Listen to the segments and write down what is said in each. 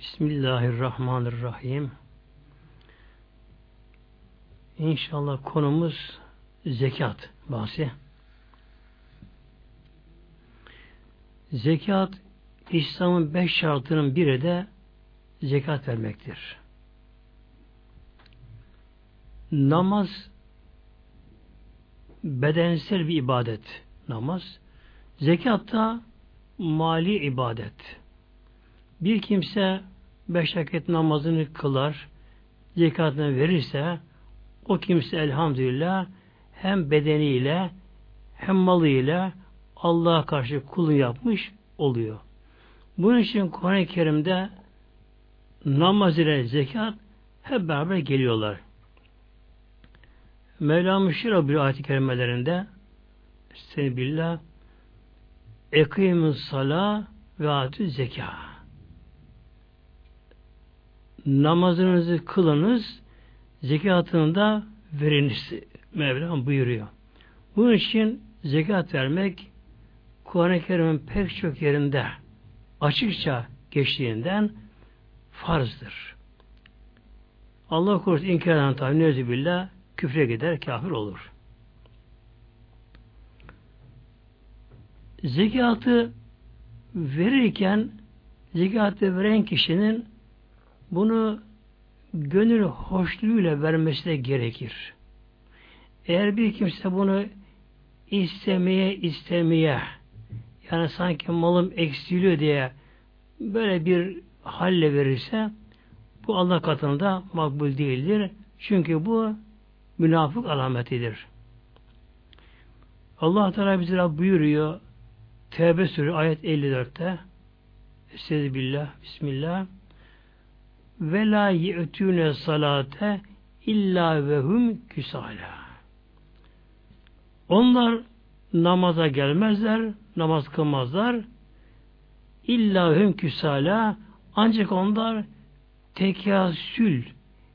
Bismillahirrahmanirrahim. İnşallah konumuz zekat bahsi. Zekat İslam'ın beş şartının biri de zekat vermektir. Namaz bedensel bir ibadet. Namaz. Zekat da mali ibadet. Bir kimse beş vakit namazını kılar, zekatını verirse o kimse elhamdülillah hem bedeniyle hem malıyla Allah'a karşı kulun yapmış oluyor. Bunun için Kur'an-ı Kerim'de namaz ile zekat hep beraber geliyorlar. Mevlam Şira bir ayet-i kerimelerinde seni billah ekîmü sala ve atü zeka namazınızı kılınız zekatını da veriniz Mevlam buyuruyor. Bunun için zekat vermek Kur'an-ı Kerim'in pek çok yerinde açıkça geçtiğinden farzdır. Allah korusun inkar eden tabi billah küfre gider, kafir olur. Zekatı verirken zekatı veren kişinin bunu gönül hoşluğuyla vermesi de gerekir. Eğer bir kimse bunu istemeye istemeye yani sanki malım eksiliyor diye böyle bir halle verirse bu Allah katında makbul değildir. Çünkü bu münafık alametidir. Allah Teala bize buyuruyor Tevbe Suresi ayet 54'te Estağfirullah, Bismillah ve la ye'tûne salate illa ve hum küsala. Onlar namaza gelmezler, namaz kılmazlar. İlla hüm küsala ancak onlar tekasül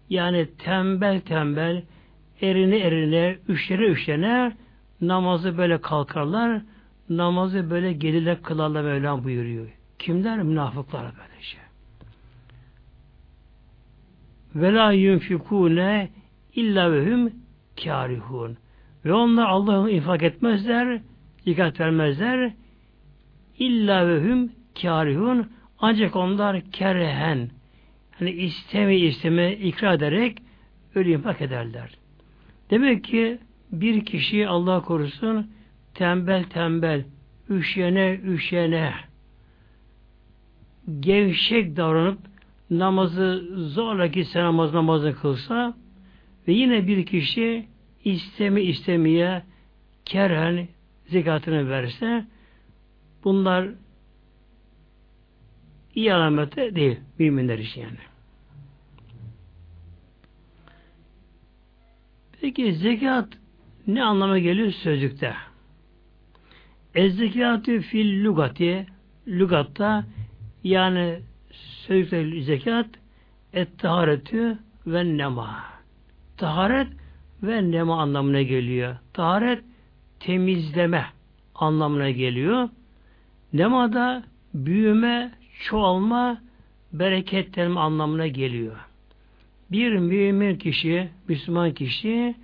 yani tembel tembel erine erine üşene üşene namazı böyle kalkarlar namazı böyle gelirler kılarlar Mevlam buyuruyor. Kimler? Münafıklar böyle şey. Ve la yunfikune illa ve hum kârihun. Ve onlar Allah'ı infak etmezler, dikkat vermezler. İlla ve hum kârihun. Ancak onlar kerehen. Hani isteme isteme ikra ederek öyle infak ederler. Demek ki bir kişi Allah korusun tembel tembel, üşene üşene, gevşek davranıp namazı zorla gitse namaz namazı kılsa ve yine bir kişi istemi istemeye kerhen zekatını verse bunlar iyi alamete değil müminler için yani. Peki zekat ne anlama geliyor sözlükte? Ezzekatü fil lugati lugatta yani sözlükte zekat et taharetü ve nema. Taharet ve nema anlamına geliyor. Taharet temizleme anlamına geliyor. Nema da büyüme, çoğalma, bereketlenme anlamına geliyor. Bir mümin kişi, Müslüman kişi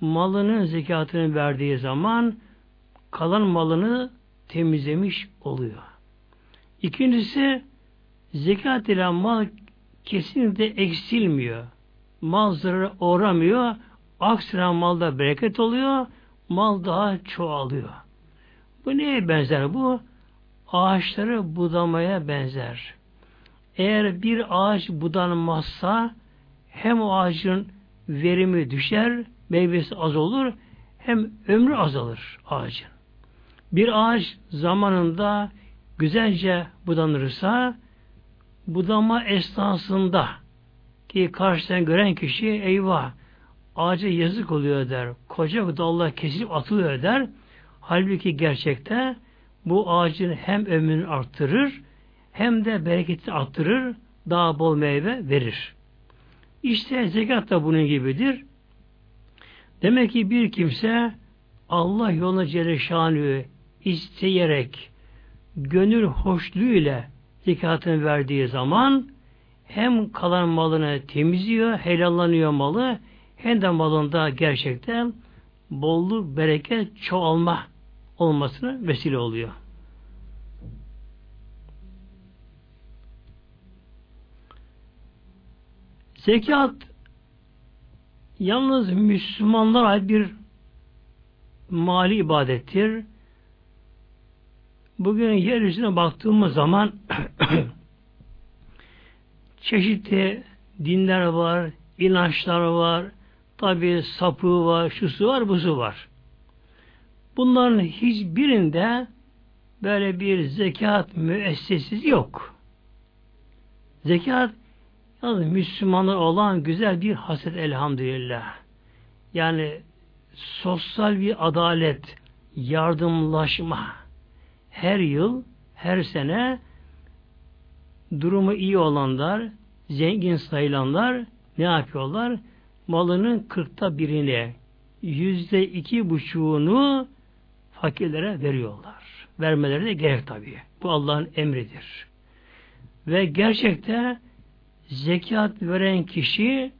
malının zekatını verdiği zaman kalan malını temizlemiş oluyor. İkincisi zekat ile mal kesinlikle eksilmiyor. Mal zararı uğramıyor. Aksine malda bereket oluyor. Mal daha çoğalıyor. Bu neye benzer bu? Ağaçları budamaya benzer. Eğer bir ağaç budanmazsa hem o ağacın verimi düşer, meyvesi az olur, hem ömrü azalır ağacın. Bir ağaç zamanında güzelce budanırsa budama esnasında ki karşıdan gören kişi eyvah ağaca yazık oluyor der. Koca dallar kesilip atılıyor der. Halbuki gerçekte bu ağacın hem ömrünü arttırır hem de bereketi arttırır. Daha bol meyve verir. İşte zekat da bunun gibidir. Demek ki bir kimse Allah yoluna Celle isteyerek gönül hoşluğuyla zekatını verdiği zaman hem kalan malını temizliyor, helallanıyor malı, hem de malında gerçekten bolluk, bereket, çoğalma olmasına vesile oluyor. Zekat yalnız Müslümanlara bir mali ibadettir. Bugün yeryüzüne baktığımız zaman çeşitli dinler var, inançlar var, tabi sapı var, şusu var, buzu var. Bunların hiçbirinde böyle bir zekat müessesesi yok. Zekat yalnız Müslümanlar olan güzel bir haset elhamdülillah. Yani sosyal bir adalet, yardımlaşma her yıl, her sene durumu iyi olanlar, zengin sayılanlar ne yapıyorlar? Malının kırkta birini, yüzde iki buçuğunu fakirlere veriyorlar. Vermeleri de gerek tabii. Bu Allah'ın emridir. Ve gerçekte zekat veren kişi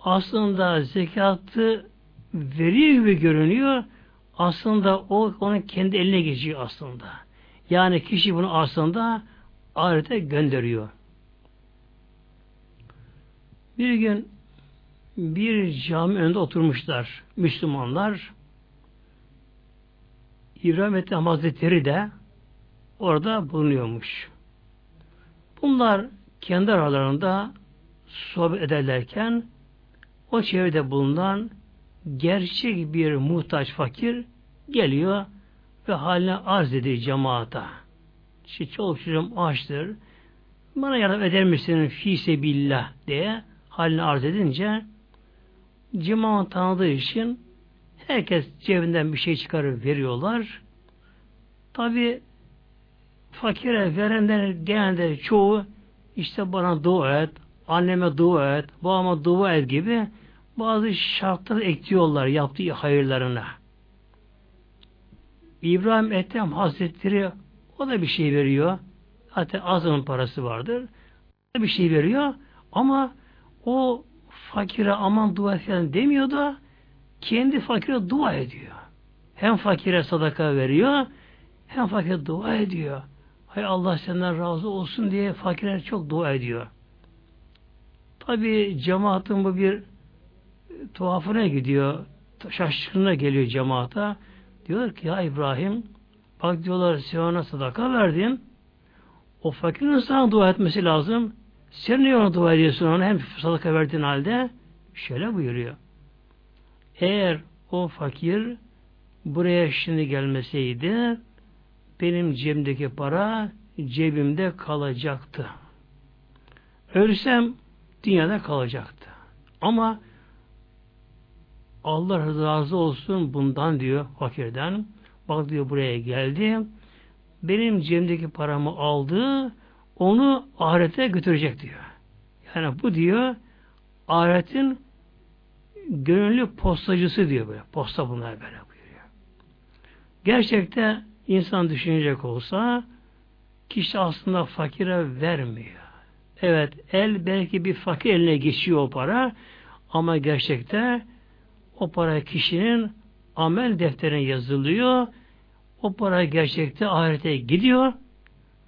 aslında zekatı veriyor gibi görünüyor. Aslında o onun kendi eline geçiyor aslında. Yani kişi bunu aslında ahirete gönderiyor. Bir gün bir cami önünde oturmuşlar Müslümanlar. İbrahim Ethem Hazretleri de orada bulunuyormuş. Bunlar kendi aralarında sohbet ederlerken o çevrede bulunan gerçek bir muhtaç fakir geliyor ve haline arz ediyor cemaata. İşte çok çocuğum açtır. Bana yardım eder misin fi sebillah diye halini arz edince cemaat tanıdığı için herkes cebinden bir şey çıkarır veriyorlar. Tabi fakire verenler genelde çoğu işte bana dua et, anneme dua et, babama dua et gibi bazı şartlar ekliyorlar yaptığı hayırlarına. İbrahim Ethem Hazretleri o da bir şey veriyor. Hatta azının parası vardır. O da bir şey veriyor ama o fakire aman dua et demiyor da kendi fakire dua ediyor. Hem fakire sadaka veriyor hem fakire dua ediyor. Hay Allah senden razı olsun diye fakirler çok dua ediyor. Tabi cemaatin bu bir tuhafına gidiyor. Şaşkınına geliyor cemaata. Diyor ki ya İbrahim bak diyorlar sen ona sadaka verdin. O fakirin sana dua etmesi lazım. Sen niye ona dua ediyorsun ona hem sadaka verdiğin halde? Şöyle buyuruyor. Eğer o fakir buraya şimdi gelmeseydi benim cebimdeki para cebimde kalacaktı. Ölsem dünyada kalacaktı. Ama Allah razı olsun bundan diyor fakirden. Bak diyor buraya geldi. Benim cebimdeki paramı aldı. Onu ahirete götürecek diyor. Yani bu diyor ahiretin gönüllü postacısı diyor böyle. Posta bunlar böyle buyuruyor. Gerçekte insan düşünecek olsa kişi aslında fakire vermiyor. Evet el belki bir fakir eline geçiyor o para ama gerçekte o para kişinin amel defterine yazılıyor. O para gerçekte ahirete gidiyor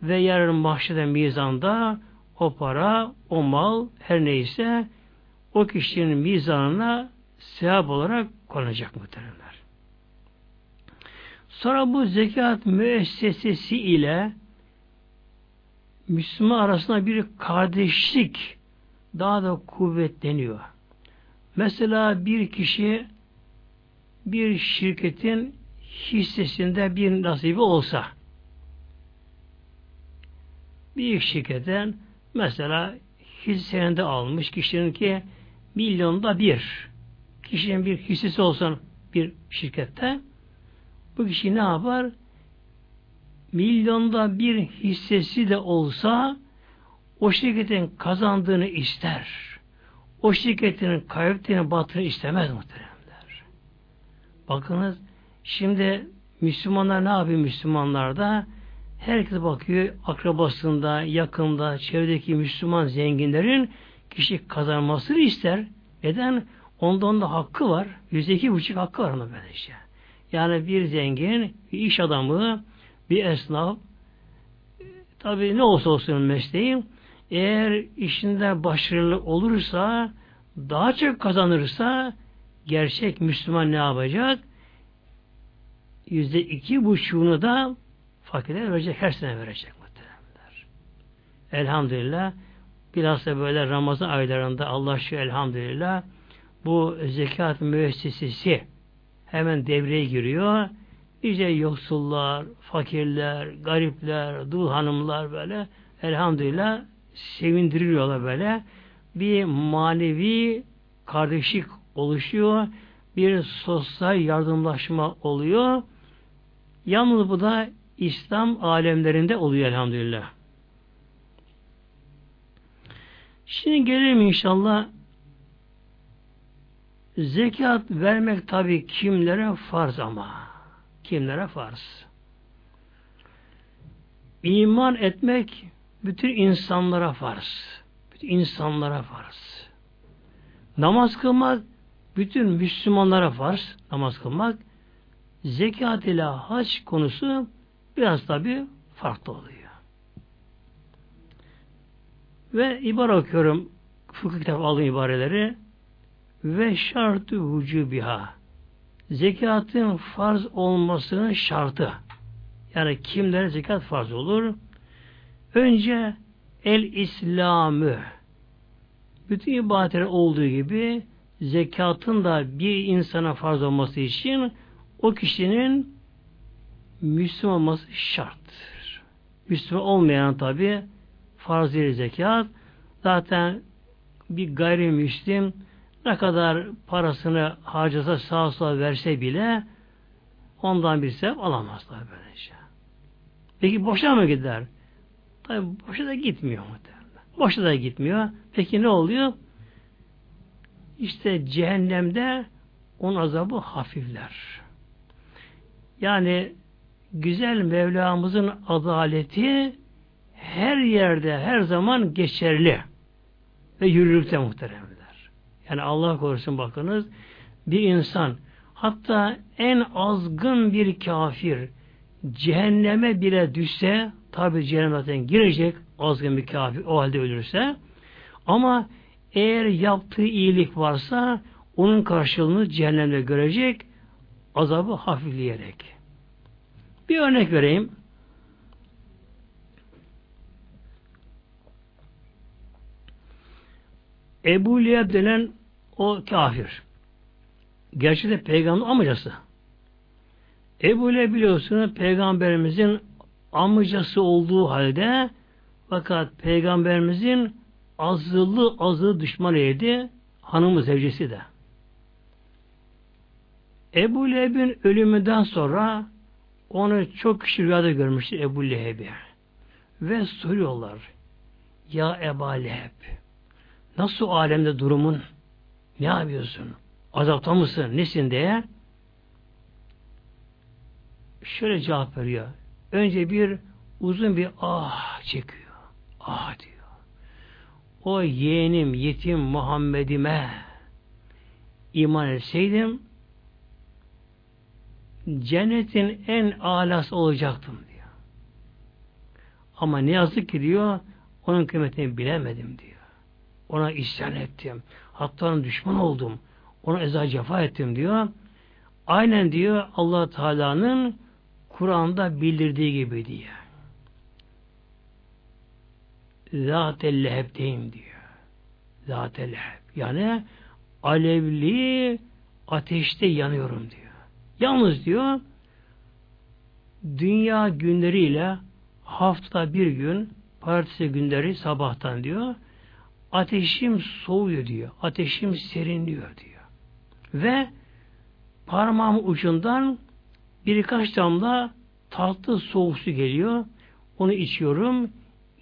ve yarın mahşede mizanda o para, o mal her neyse o kişinin mizanına sevap olarak konacak muhteremler. Sonra bu zekat müessesesi ile Müslüman arasında bir kardeşlik daha da kuvvetleniyor. Mesela bir kişi bir şirketin hissesinde bir nasibi olsa bir şirketten mesela hisse almış kişinin ki milyonda bir kişinin bir hissesi olsa bir şirkette bu kişi ne yapar? Milyonda bir hissesi de olsa o şirketin kazandığını ister o şirketin kaybettiğini batını istemez muhteremler. Bakınız şimdi Müslümanlar ne yapıyor Müslümanlarda? Herkes bakıyor akrabasında, yakında, çevredeki Müslüman zenginlerin kişi kazanmasını ister. Neden? Ondan da hakkı var. Yüzde iki buçuk hakkı var ona böylece. Yani bir zengin, bir iş adamı, bir esnaf, tabi ne olsa olsun mesleği, eğer işinde başarılı olursa, daha çok kazanırsa, gerçek Müslüman ne yapacak? Yüzde iki buçuğunu da fakirler verecek, her sene verecek muhtemelenler. Elhamdülillah, bilhassa böyle Ramazan aylarında Allah şu elhamdülillah, bu zekat müessesesi hemen devreye giriyor. Nice yoksullar, fakirler, garipler, dul hanımlar böyle elhamdülillah sevindiriyorlar böyle. Bir manevi kardeşlik oluşuyor. Bir sosyal yardımlaşma oluyor. Yalnız bu da İslam alemlerinde oluyor elhamdülillah. Şimdi gelelim inşallah Zekat vermek tabi kimlere farz ama. Kimlere farz? İman etmek bütün insanlara farz. Bütün insanlara farz. Namaz kılmak bütün Müslümanlara farz. Namaz kılmak. Zekat ile hac konusu biraz tabi farklı oluyor. Ve ibare okuyorum. Fıkıh kitabı aldığım ibareleri ve şartı vücubiha zekatın farz olmasının şartı yani kimlere zekat farz olur? Önce el İslamı bütün ibadetler olduğu gibi zekatın da bir insana farz olması için o kişinin Müslüman olması şarttır. Müslüman olmayan tabi farz değil zekat. Zaten bir gayrimüslim ne kadar parasını harcasa sağa sola verse bile ondan bir sebep alamazlar böylece. Peki boşa mı gider? Tabi boşa da gitmiyor muhtemelen. Boşa da gitmiyor. Peki ne oluyor? İşte cehennemde onun azabı hafifler. Yani güzel Mevlamızın adaleti her yerde her zaman geçerli ve yürürlükte muhterem. Yani Allah korusun bakınız bir insan hatta en azgın bir kafir cehenneme bile düşse tabi cehenneme girecek azgın bir kafir o halde ölürse ama eğer yaptığı iyilik varsa onun karşılığını cehennemde görecek azabı hafifleyerek. Bir örnek vereyim. Ebu Leheb denen o kafir. Gerçi de peygamber amcası. Ebu Leheb biliyorsunuz peygamberimizin amcası olduğu halde fakat peygamberimizin azılı azı düşmanıydı hanımı zevcesi de. Ebu Leheb'in ölümünden sonra onu çok kişi rüyada görmüştü Ebu Leheb'i. Ve soruyorlar Ya Ebu Leheb nasıl alemde durumun? Ne yapıyorsun? Azapta mısın? Nesin diye şöyle cevap veriyor. Önce bir uzun bir ah çekiyor. Ah diyor. O yeğenim, yetim Muhammed'ime iman etseydim cennetin en alası olacaktım diyor. Ama ne yazık ki diyor onun kıymetini bilemedim diyor. Ona isyan ettim. Hatta onun düşman oldum. Ona eza cefa ettim diyor. Aynen diyor allah Teala'nın Kur'an'da bildirdiği gibi diyor. Zat-ı leheb'teyim diyor. Zat-ı leheb. Yani alevli ateşte yanıyorum diyor. Yalnız diyor dünya günleriyle hafta bir gün partisi günleri sabahtan diyor ateşim soğuyor diyor. Ateşim serinliyor diyor. Ve parmağım ucundan birkaç damla tatlı soğuk su geliyor. Onu içiyorum.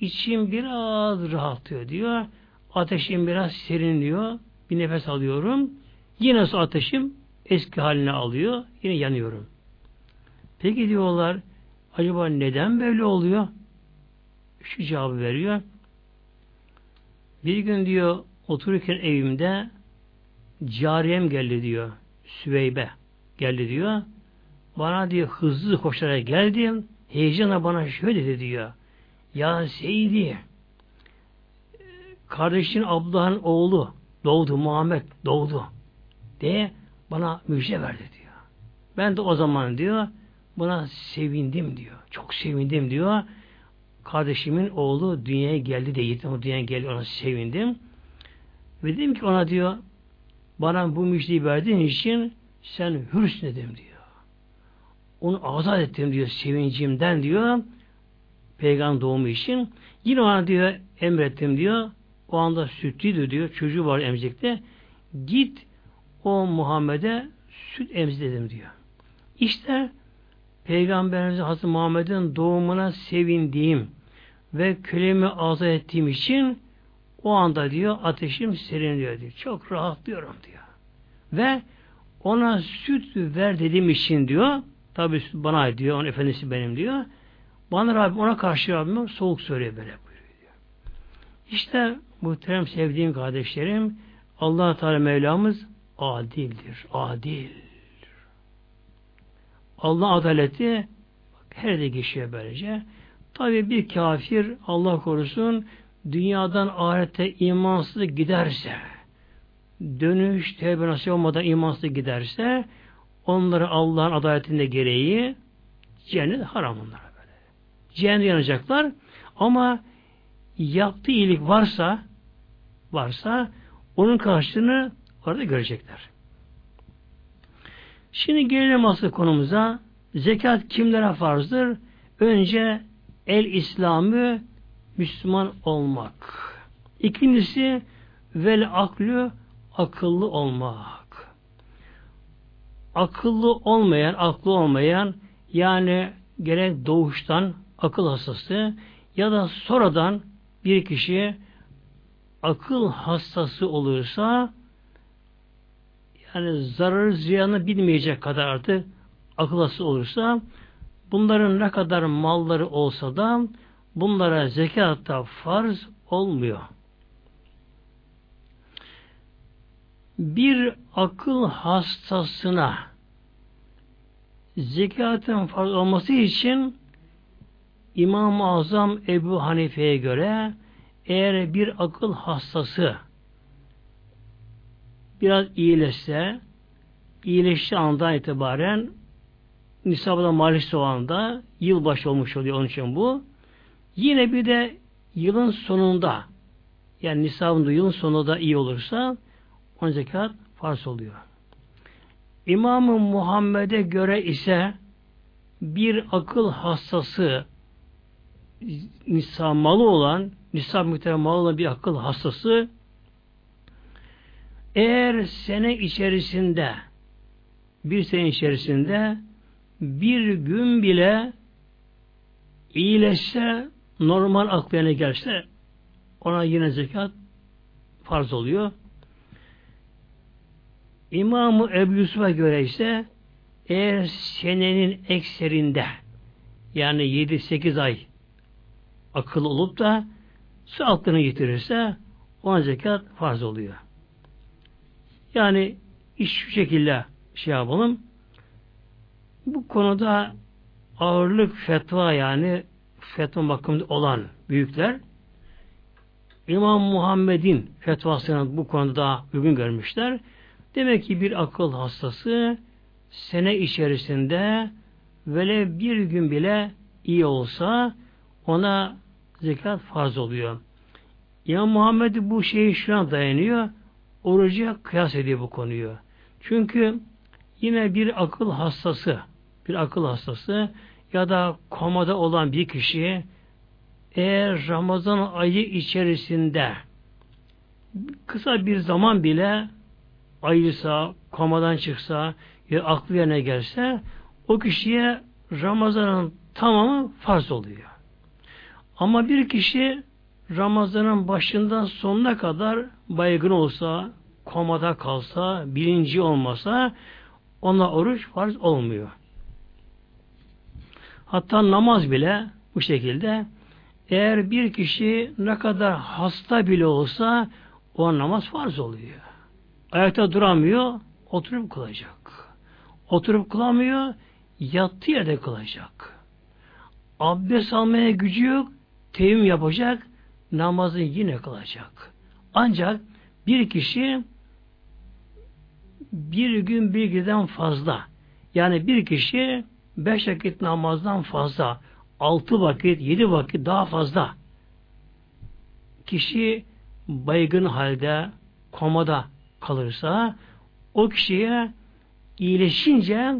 İçim biraz rahatlıyor diyor. Ateşim biraz serinliyor. Bir nefes alıyorum. Yine su ateşim eski haline alıyor. Yine yanıyorum. Peki diyorlar Acaba neden böyle oluyor? Şu cevabı veriyor. Bir gün diyor otururken evimde cariyem geldi diyor. Süveybe geldi diyor. Bana diyor hızlı koşarak geldi. Heyecanla bana şöyle dedi diyor. Ya Seydi kardeşin Abdullah'ın oğlu doğdu Muhammed doğdu diye bana müjde verdi diyor. Ben de o zaman diyor buna sevindim diyor. Çok sevindim diyor. Kardeşimin oğlu dünyaya geldi de yetim dünyaya geldi ona sevindim. Ve dedim ki ona diyor bana bu müjdeyi verdiğin için sen hürsün dedim diyor. Onu azat ettim diyor sevincimden diyor. Peygamber doğumu için. Yine ona diyor emrettim diyor. O anda sütlüydü diyor. Çocuğu var emzikte. Git o Muhammed'e süt emz dedim diyor. İşte Peygamberimiz Hazreti Muhammed'in doğumuna sevindiğim ve kölemi azat ettiğim için o anda diyor ateşim serinliyor diyor. Çok rahatlıyorum diyor. Ve ona süt ver dediğim için diyor tabi bana diyor onun efendisi benim diyor. Bana Rabbim ona karşı Rabbim soğuk söylüyor böyle buyuruyor diyor. İşte muhterem sevdiğim kardeşlerim allah Teala Mevlamız adildir. Adil. Allah adaleti her yerde geçiyor böylece. Tabi bir kafir Allah korusun dünyadan ahirette imansız giderse dönüş tevbe nasip olmadan imansız giderse onları Allah'ın adaletinde gereği cennet haram onlara böyle. Cennet yanacaklar ama yaptığı iyilik varsa varsa onun karşılığını orada görecekler. Şimdi gelelim asıl konumuza. Zekat kimlere farzdır? Önce el İslam'ı Müslüman olmak. İkincisi vel aklü akıllı olmak. Akıllı olmayan, aklı olmayan yani gerek doğuştan akıl hastası ya da sonradan bir kişi akıl hastası olursa yani zararı ziyanı bilmeyecek kadar artık akıl hastası olursa bunların ne kadar malları olsa da bunlara zekatta farz olmuyor. Bir akıl hastasına zekatın farz olması için İmam-ı Azam Ebu Hanife'ye göre eğer bir akıl hastası biraz iyileşse iyileştiği andan itibaren nisabına maalesef o anda yılbaşı olmuş oluyor onun için bu. Yine bir de yılın sonunda yani nisabında yılın sonunda iyi olursa on zekat farz oluyor. İmam-ı Muhammed'e göre ise bir akıl hastası nisab malı olan nisab miktarı malı olan bir akıl hastası eğer sene içerisinde bir sene içerisinde bir gün bile iyileşse normal aklı gelse ona yine zekat farz oluyor. İmamı Ebu Yusuf'a göre ise eğer senenin ekserinde yani 7-8 ay akıl olup da su aklını getirirse ona zekat farz oluyor. Yani iş şu şekilde şey yapalım. Bu konuda ağırlık fetva yani fetva bakımında olan büyükler İmam Muhammed'in fetvasını bu konuda uygun görmüşler. Demek ki bir akıl hastası sene içerisinde böyle bir gün bile iyi olsa ona zekat farz oluyor. İmam Muhammed bu şeyi şu an dayanıyor. Oruca kıyas ediyor bu konuyu. Çünkü yine bir akıl hastası bir akıl hastası ya da komada olan bir kişi eğer Ramazan ayı içerisinde kısa bir zaman bile ayırsa, komadan çıksa ya aklı yerine gelse o kişiye Ramazan'ın tamamı farz oluyor. Ama bir kişi Ramazan'ın başından sonuna kadar baygın olsa, komada kalsa, bilinci olmasa ona oruç farz olmuyor. Hatta namaz bile bu şekilde eğer bir kişi ne kadar hasta bile olsa o namaz farz oluyor. Ayakta duramıyor, oturup kılacak. Oturup kılamıyor, yattığı yerde kılacak. Abdest almaya gücü yok, teyim yapacak, namazı yine kılacak. Ancak bir kişi bir gün bir giden fazla yani bir kişi beş vakit namazdan fazla altı vakit, yedi vakit daha fazla kişi baygın halde komada kalırsa o kişiye iyileşince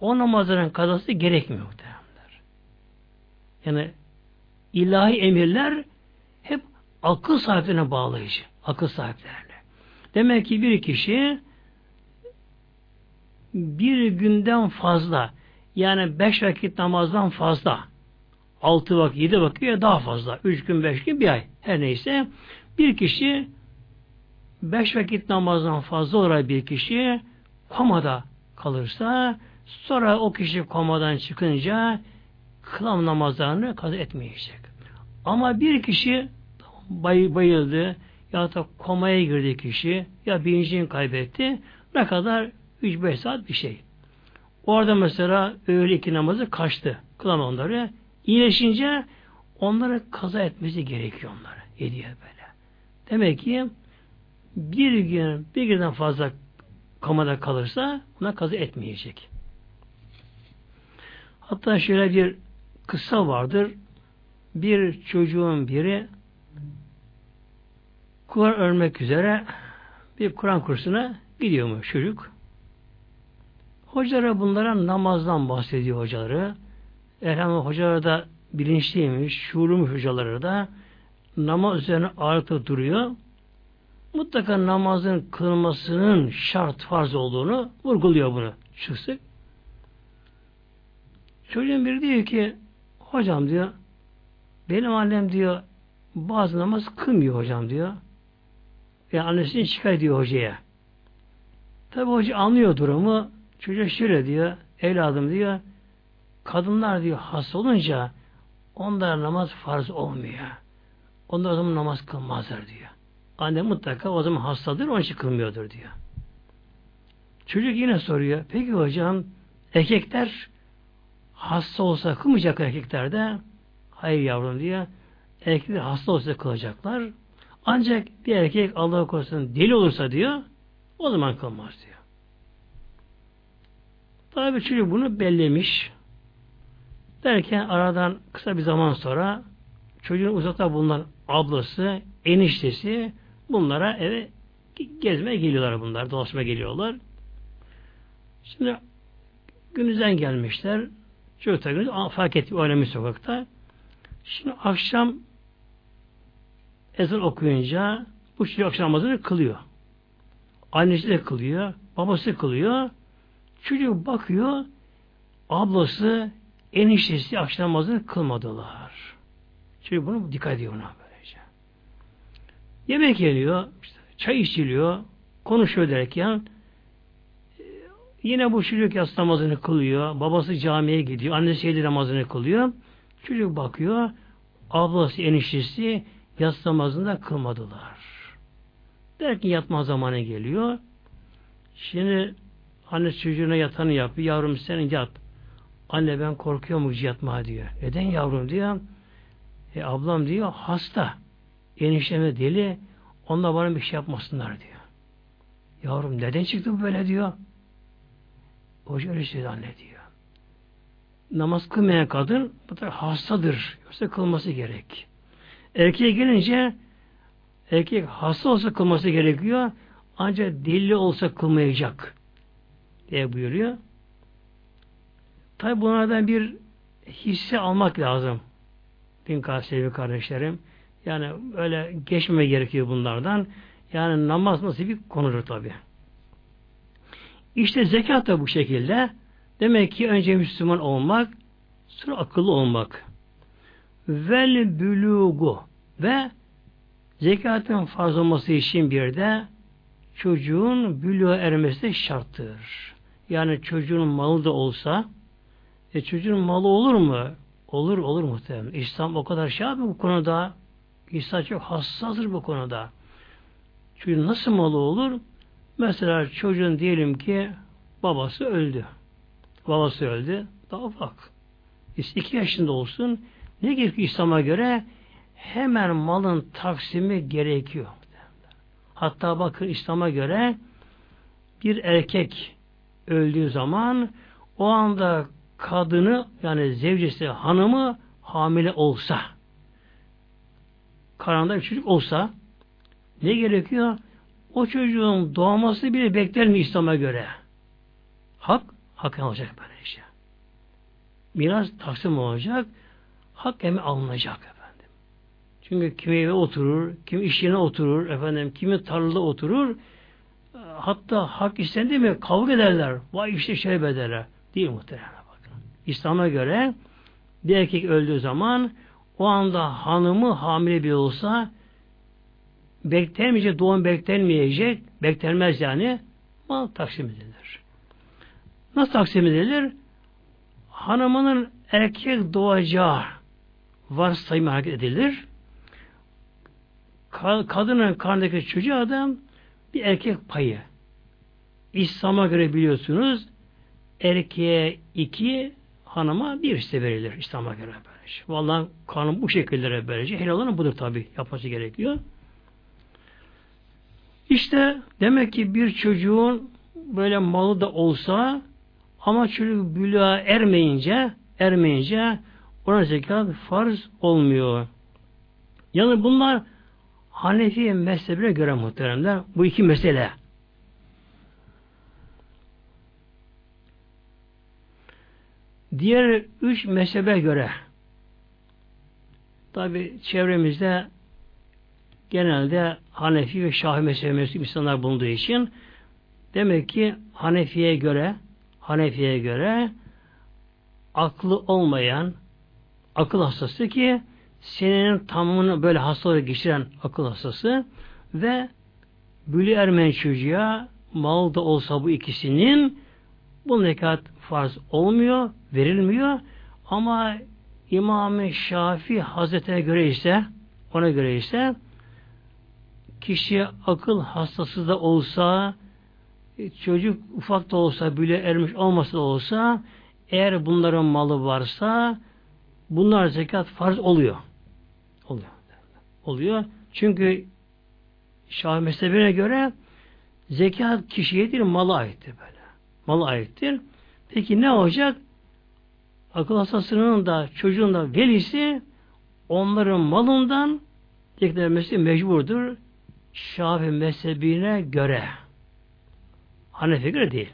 o namazların kazası gerekmiyor muhtemelenler. Yani ilahi emirler hep akıl sahiplerine bağlayıcı. Akıl sahiplerine. Demek ki bir kişi bir günden fazla yani beş vakit namazdan fazla altı vakit, yedi vakit daha fazla. Üç gün, beş gün, bir ay. Her neyse. Bir kişi beş vakit namazdan fazla olarak bir kişi komada kalırsa sonra o kişi komadan çıkınca kılam namazlarını kaza etmeyecek. Ama bir kişi bay, bayıldı ya da komaya girdi kişi ya bilincini kaybetti ne kadar 3-5 saat bir şey. Orada mesela öğle iki namazı kaçtı. Kılan onları. İyileşince onları kaza etmesi gerekiyor onları. Hediye böyle. Demek ki bir gün bir günden fazla kamada kalırsa buna kaza etmeyecek. Hatta şöyle bir kısa vardır. Bir çocuğun biri Kur'an örmek üzere bir Kur'an kursuna gidiyormuş çocuk. Hocalara bunlara namazdan bahsediyor hocaları. Elhamdülillah hocaları da bilinçliymiş, şuurluymuş hocaları da namaz üzerine ağırlıkta duruyor. Mutlaka namazın kılınmasının şart farz olduğunu vurguluyor bunu. Sık. Çocuğun biri diyor ki hocam diyor benim annem diyor bazı namaz kılmıyor hocam diyor. Ve annesini şikayet ediyor hocaya. Tabi hoca anlıyor durumu. Çocuğa şöyle diyor, evladım diyor, kadınlar diyor hasta olunca onlar namaz farz olmuyor. Onlar o zaman namaz kılmazlar diyor. Anne mutlaka o zaman hastadır, onun için kılmıyordur diyor. Çocuk yine soruyor, peki hocam erkekler hasta olsa kılmayacak erkekler de hayır yavrum diyor. Erkekler hasta olsa kılacaklar. Ancak bir erkek Allah korusun deli olursa diyor o zaman kılmaz diyor. Tabi çocuk bunu bellemiş. Derken aradan kısa bir zaman sonra çocuğun uzakta bulunan ablası, eniştesi bunlara eve gezmeye geliyorlar bunlar. Dolaşmaya geliyorlar. Şimdi günüzden gelmişler. Çocuk da günü fark etti oynamış sokakta. Şimdi akşam ezan okuyunca bu çocuk akşam namazını kılıyor. Annesi de kılıyor, babası kılıyor. Çocuk bakıyor, ablası, eniştesi akşam namazını kılmadılar. Çocuk bunu dikkat ediyor böylece. Yemek geliyor, işte çay içiliyor, konuşuyor derken e, yine bu çocuk yatsı namazını kılıyor, babası camiye gidiyor, annesi yedi namazını kılıyor. Çocuk bakıyor, ablası, eniştesi yatsı namazını kılmadılar. Derken yatma zamanı geliyor. Şimdi Anne çocuğuna yatanı yapıyor. Yavrum sen yat. Anne ben korkuyorum yatma diyor. Neden yavrum diyor. E, ablam diyor hasta. Enişteme deli. Onlar bana bir şey yapmasınlar diyor. Yavrum neden çıktı böyle diyor. Hoca öyle söyledi anne diyor. Namaz kılmayan kadın bu da hastadır. Yoksa kılması gerek. Erkeğe gelince erkek hasta olsa kılması gerekiyor. Ancak deli olsa kılmayacak diye buyuruyor. Tabi bunlardan bir hisse almak lazım. Din sevgili kardeşlerim. Yani öyle geçmeme gerekiyor bunlardan. Yani namaz nasıl bir konudur tabi. İşte zekat da bu şekilde. Demek ki önce Müslüman olmak, sonra akıllı olmak. Vel bülugu ve zekatın farz olması için bir de çocuğun bülüğe ermesi de şarttır. Yani çocuğun malı da olsa E çocuğun malı olur mu? Olur olur muhtemelen. İslam o kadar şey abi bu konuda. İslam çok hassastır bu konuda. Çocuğun nasıl malı olur? Mesela çocuğun diyelim ki babası öldü. Babası öldü. Daha ufak. İki yaşında olsun. Ne gerekiyor İslam'a göre? Hemen malın taksimi gerekiyor. Hatta bakın İslam'a göre bir erkek öldüğü zaman o anda kadını yani zevcesi hanımı hamile olsa karanda bir çocuk olsa ne gerekiyor? O çocuğun doğması bile bekler mi İslam'a göre? Hak, hak olacak böyle işte. Miras taksim olacak, hak emi alınacak efendim. Çünkü kimi eve oturur, kimi iş yerine oturur, efendim, kimi tarlada oturur, hatta hak istendi mi kavga ederler. Vay işte şey bederler. Değil muhtemelen bakın. İslam'a göre bir erkek öldüğü zaman o anda hanımı hamile bir olsa beklenmeyecek, doğum beklenmeyecek, beklenmez yani mal taksim edilir. Nasıl taksim edilir? Hanımının erkek doğacağı varsayım hareket edilir. Kadının karnındaki çocuğu adam bir erkek payı. İslam'a göre biliyorsunuz erkeğe iki, hanıma bir işte verilir İslam'a göre Vallahi kanun bu şekilde böylece. Helal olan budur tabi. Yapması gerekiyor. İşte demek ki bir çocuğun böyle malı da olsa ama çocuk bülüğa ermeyince ermeyince ona zekat farz olmuyor. Yani bunlar Hanefi mezhebine göre muhteremler bu iki mesele. Diğer üç mezhebe göre tabi çevremizde genelde Hanefi ve Şafi mezhebi insanlar bulunduğu için demek ki Hanefi'ye göre Hanefi'ye göre aklı olmayan akıl hastası ki senenin tamamını böyle hastalığı geçiren akıl hastası ve bülü ermen çocuğa mal da olsa bu ikisinin bu nekat farz olmuyor, verilmiyor. Ama İmam-ı Şafi Hazretine göre ise ona göre ise kişi akıl hastası da olsa çocuk ufak da olsa bile ermiş olmasa da olsa eğer bunların malı varsa bunlar zekat farz oluyor. Oluyor. Oluyor. Çünkü Şah mezhebine göre zekat kişiye değil mala aittir böyle. Mala aittir. Peki ne olacak? Akıl hastasının da çocuğun da velisi onların malından zekat vermesi mecburdur. Şafi mezhebine göre. Hanefi göre değil.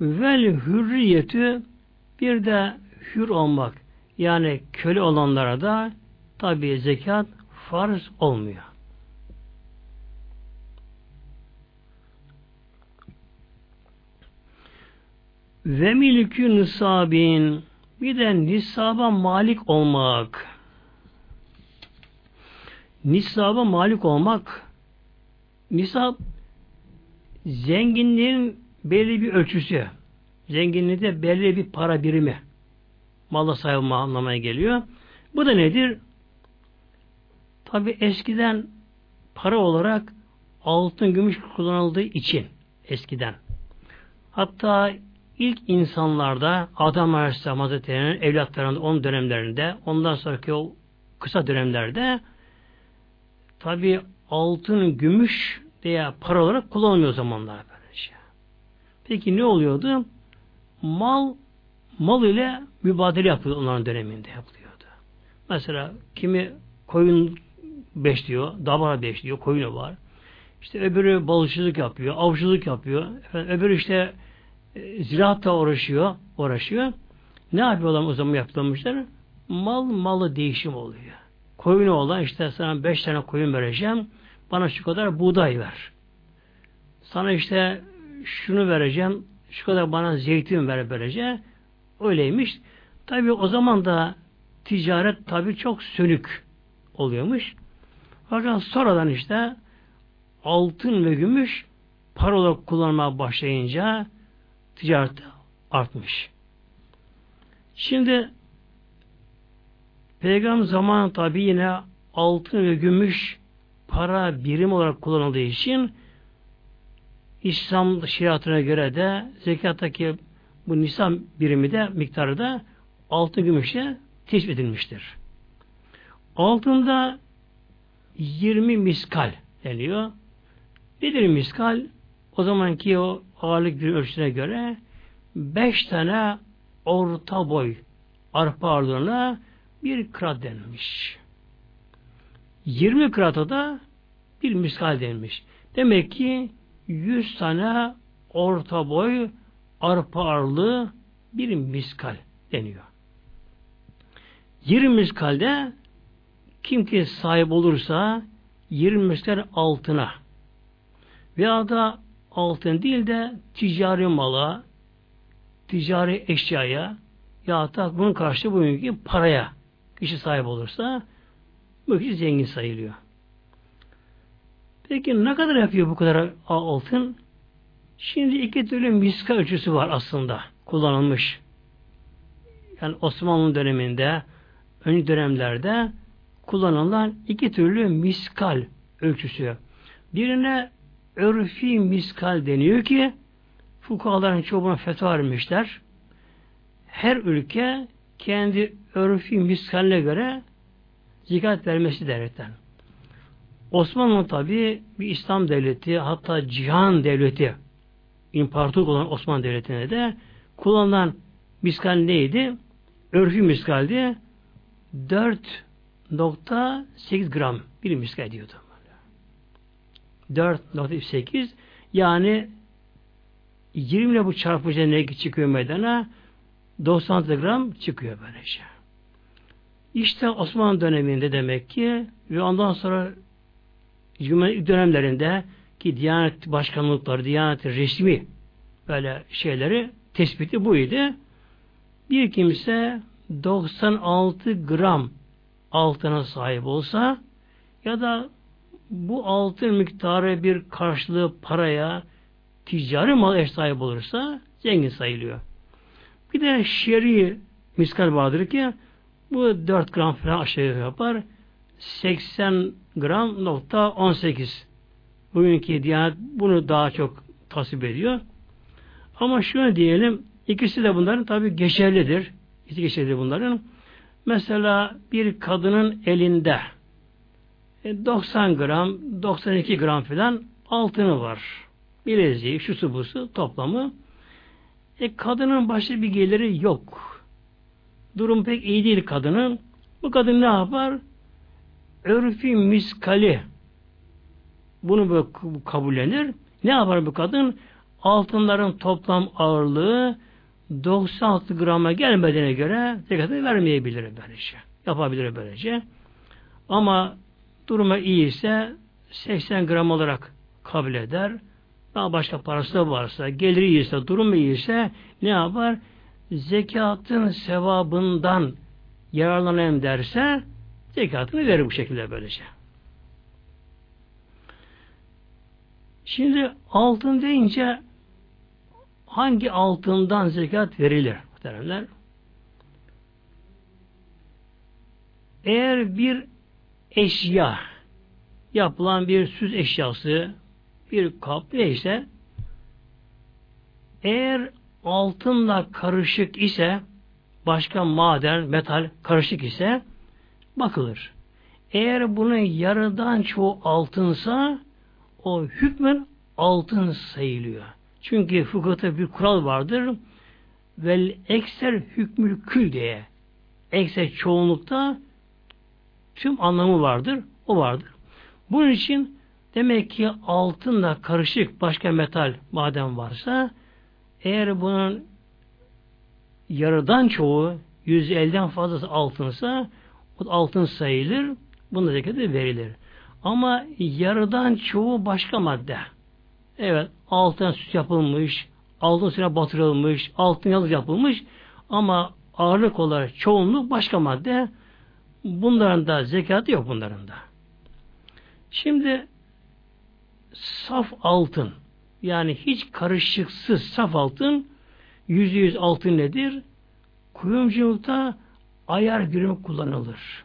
Vel hürriyetü bir de hür olmak yani köle olanlara da tabi zekat farz olmuyor. Ve milkü nisabin bir de nisaba malik olmak. Nisaba malik olmak nisab zenginliğin belli bir ölçüsü. Zenginliği de belli bir para birimi. Malla sahip anlamaya geliyor. Bu da nedir? Tabi eskiden para olarak altın, gümüş kullanıldığı için eskiden. Hatta ilk insanlarda Adam Aleyhisselam Hazretleri'nin evlatlarında onun dönemlerinde ondan sonraki o kısa dönemlerde tabi altın, gümüş veya para olarak kullanılmıyor zamanlar böylece. Peki ne oluyordu? Mal mal ile mübadele yapıyor onların döneminde yapılıyordu. Mesela kimi koyun besliyor, dabara besliyor, koyunu var. İşte öbürü balıkçılık yapıyor, avcılık yapıyor. Efendim, öbürü işte e, uğraşıyor, uğraşıyor. Ne yapıyorlar o zaman yaptırmışlar? Mal malı değişim oluyor. Koyunu olan işte sana beş tane koyun vereceğim, bana şu kadar buğday ver. Sana işte şunu vereceğim, şu kadar bana zeytin ver vereceğim. Öyleymiş. Tabi o zaman da ticaret tabi çok sönük oluyormuş. Fakat sonradan işte altın ve gümüş para olarak kullanmaya başlayınca ticaret artmış. Şimdi Peygamber zamanı tabi yine altın ve gümüş para birim olarak kullanıldığı için İslam şeriatına göre de zekattaki bu nisan birimi de miktarı da altın gümüşe teşvik edilmiştir. Altında 20 miskal deniyor. Nedir miskal? O zamanki o ağırlık bir ölçüsüne göre 5 tane orta boy arpa ağırlığına bir krat denilmiş. 20 krata da bir miskal denilmiş. Demek ki 100 tane orta boy arpa ağırlığı bir miskal deniyor. 20 miskalde kim ki sahip olursa 20 miskal altına veya da altın değil de ticari mala, ticari eşyaya ya da bunun karşı bugünkü paraya kişi sahip olursa bu kişi zengin sayılıyor. Peki ne kadar yapıyor bu kadar altın? Şimdi iki türlü miska ölçüsü var aslında kullanılmış. Yani Osmanlı döneminde, önceki dönemlerde kullanılan iki türlü miskal ölçüsü. Birine örfi miskal deniyor ki fukahaların çoğu buna fetva vermişler. Her ülke kendi örfi miskaline göre zikat vermesi devletten. Osmanlı tabi bir İslam devleti hatta cihan devleti imparatorluk olan Osmanlı Devleti'ne de kullanılan miskal neydi? Örfü miskaldi. 4.8 gram bir miskal diyordu. 4.8 yani 20 ile bu çarpıcı ne çıkıyor meydana 96 gram çıkıyor böylece. İşte Osmanlı döneminde demek ki ve ondan sonra Cumhuriyet dönemlerinde ki Diyanet başkanlıkları, Diyanet resmi böyle şeyleri tespiti buydu. Bir kimse 96 gram altına sahip olsa ya da bu altın miktarı bir karşılığı paraya ticari mal eş sahip olursa zengin sayılıyor. Bir de şer'i miskal vardır ki bu 4 gram falan aşağı yapar. 80 gram nokta 18. Bugünkü Diyanet bunu daha çok tasvip ediyor. Ama şunu diyelim, ikisi de bunların tabi geçerlidir. İkisi geçerlidir bunların. Mesela bir kadının elinde 90 e, gram, 92 gram filan altını var. Bileziği, şusu busu toplamı. E kadının başka bir geliri yok. Durum pek iyi değil kadının. Bu kadın ne yapar? Örfi miskali bunu böyle kabullenir. Ne yapar bu kadın? Altınların toplam ağırlığı 96 grama gelmediğine göre zekatını vermeyebilir böylece. Yapabilir böylece. Ama durumu iyi ise 80 gram olarak kabul eder. Daha başka parası da varsa, geliri iyiyse, durumu iyiyse ne yapar? Zekatın sevabından yararlanayım derse zekatını verir bu şekilde böylece. Şimdi altın deyince hangi altından zekat verilir? Derler. Eğer bir eşya yapılan bir süs eşyası bir kap neyse eğer altınla karışık ise başka maden, metal karışık ise bakılır. Eğer bunun yarıdan çoğu altınsa o hükmen altın sayılıyor. Çünkü fıkıhta bir kural vardır. Vel ekser hükmül kül diye. Ekser çoğunlukta tüm anlamı vardır. O vardır. Bunun için demek ki altınla karışık başka metal maden varsa eğer bunun yarıdan çoğu 150'den fazlası altınsa o altın sayılır. Bunda zekatı verilir. Ama yarıdan çoğu başka madde. Evet, altın süt yapılmış, altın süre batırılmış, altın yalız yapılmış ama ağırlık olarak çoğunluk başka madde. Bunların da zekatı yok bunların da. Şimdi saf altın yani hiç karışıksız saf altın yüzde yüz altın nedir? Kuyumculukta ayar birimi kullanılır.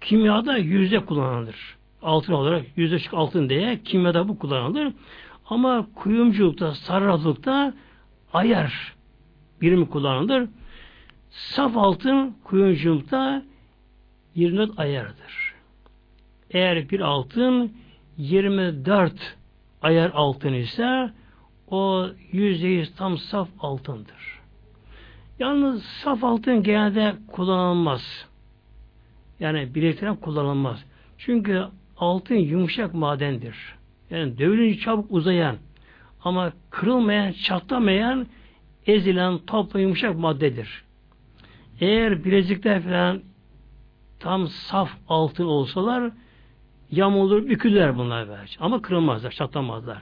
Kimyada yüzde kullanılır. Altın olarak yüzde çık altın diye kimyada bu kullanılır. Ama kuyumculukta, sarraflıkta ayar birimi kullanılır. Saf altın kuyumculukta 24 ayardır. Eğer bir altın 24 ayar altın ise o yüzde yüz tam saf altındır. Yalnız saf altın genelde kullanılmaz. Yani bilekten kullanılmaz. Çünkü altın yumuşak madendir. Yani dövülünce çabuk uzayan ama kırılmayan, çatlamayan, ezilen, topla yumuşak maddedir. Eğer bilezikler falan tam saf altın olsalar yamulur, bükülür bunlar belki. Ama kırılmazlar, çatlamazlar.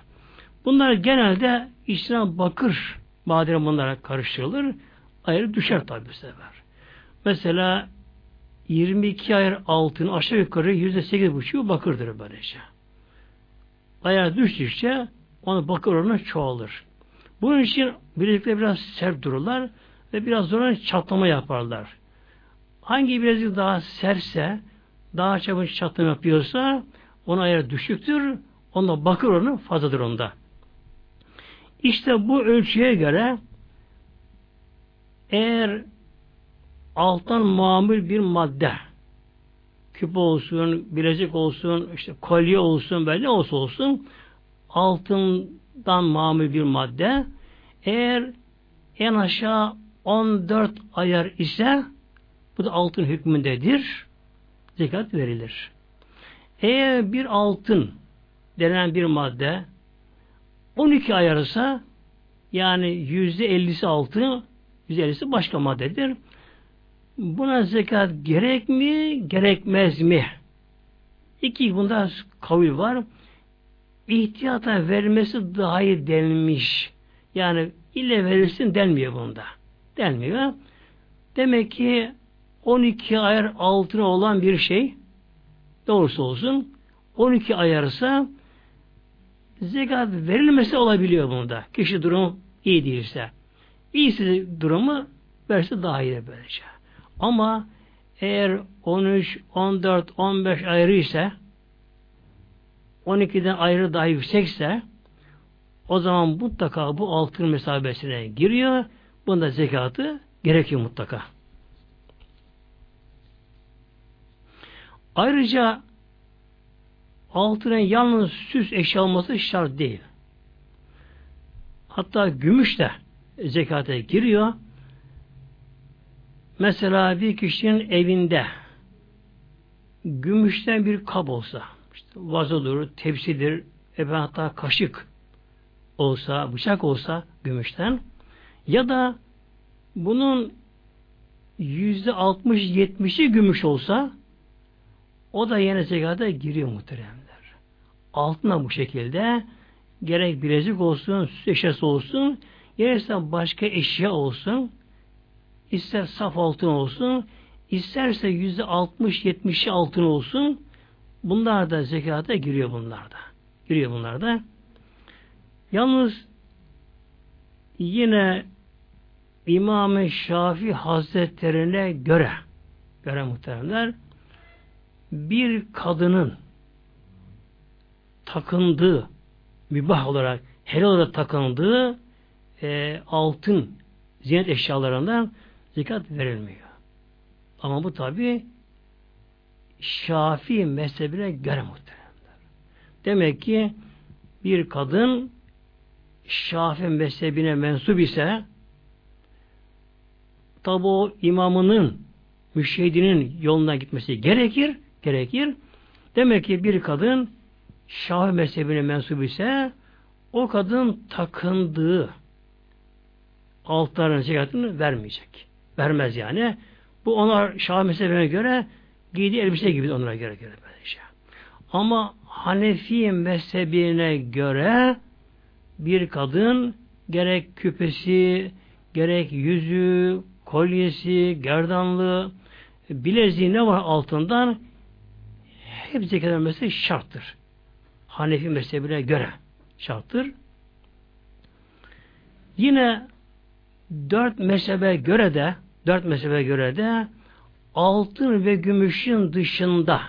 Bunlar genelde içine bakır madeni bunlara karıştırılır. Ayrı düşer tabi bu sefer. Mesela 22 ayar altın aşağı yukarı %8,5'u bakırdır böylece. Ayar düştükçe onu bakır oranı çoğalır. Bunun için bilezikler biraz sert dururlar ve biraz sonra çatlama yaparlar. Hangi bilezik daha sertse, daha çabuk çatlama yapıyorsa ona ayar düşüktür. Onda bakır oranı fazladır onda. İşte bu ölçüye göre eğer alttan mamul bir madde küp olsun, bilezik olsun, işte kolye olsun, böyle olsa olsun altından mamul bir madde eğer en aşağı 14 ayar ise bu da altın hükmündedir. Zekat verilir. Eğer bir altın denen bir madde 12 ayarısa yani yüzde ellisi altın yüzde ellisi başka maddedir. Buna zekat gerek mi, gerekmez mi? İki bunda kavil var. İhtiyata vermesi daha iyi denilmiş. Yani ile verirsin denmiyor bunda. Denmiyor. Demek ki 12 ayar altına olan bir şey doğrusu olsun 12 ayarsa zekat verilmesi olabiliyor bunda. Kişi durumu iyi değilse. İyisi durumu verse daha iyi böylece. Ama eğer 13, 14, 15 ayrı ise 12'den ayrı daha yüksekse o zaman mutlaka bu altın mesabesine giriyor. Bunda zekatı gerekiyor mutlaka. Ayrıca altının yalnız süs eşya olması şart değil. Hatta gümüş de zekata giriyor. Mesela bir kişinin evinde gümüşten bir kap olsa, işte vazodur, tepsidir, efendim hatta kaşık olsa, bıçak olsa gümüşten ya da bunun yüzde altmış yetmişi gümüş olsa o da yine zekata giriyor muhteremler. Altına bu şekilde gerek bilezik olsun, süs eşyası olsun, gerekse başka eşya olsun, ister saf altın olsun, isterse yüzde altmış yetmişi altın olsun, bunlar da zekata giriyor bunlar da. Giriyor bunlar da. Yalnız yine İmam-ı Şafi Hazretlerine göre göre muhteremler bir kadının takındığı mübah olarak helal olarak takındığı e, altın zinet eşyalarından zekat verilmiyor. Ama bu tabi Şafi mezhebine göre muhteremler. Demek ki bir kadın Şafi mezhebine mensup ise tabi o imamının müşehidinin yoluna gitmesi gerekir. Gerekir. Demek ki bir kadın Şafi mezhebine mensup ise o kadın takındığı altların zekatını vermeyecek. Vermez yani. Bu ona Şafi mezhebine göre giydiği elbise gibi onlara göre göre böylece. Ama Hanefi mezhebine göre bir kadın gerek küpesi, gerek yüzü, kolyesi, gerdanlığı, bileziği ne var altından hep zekat vermesi şarttır. Hanefi mezhebine göre şarttır. Yine dört mezhebe göre de dört mezhebe göre de altın ve gümüşün dışında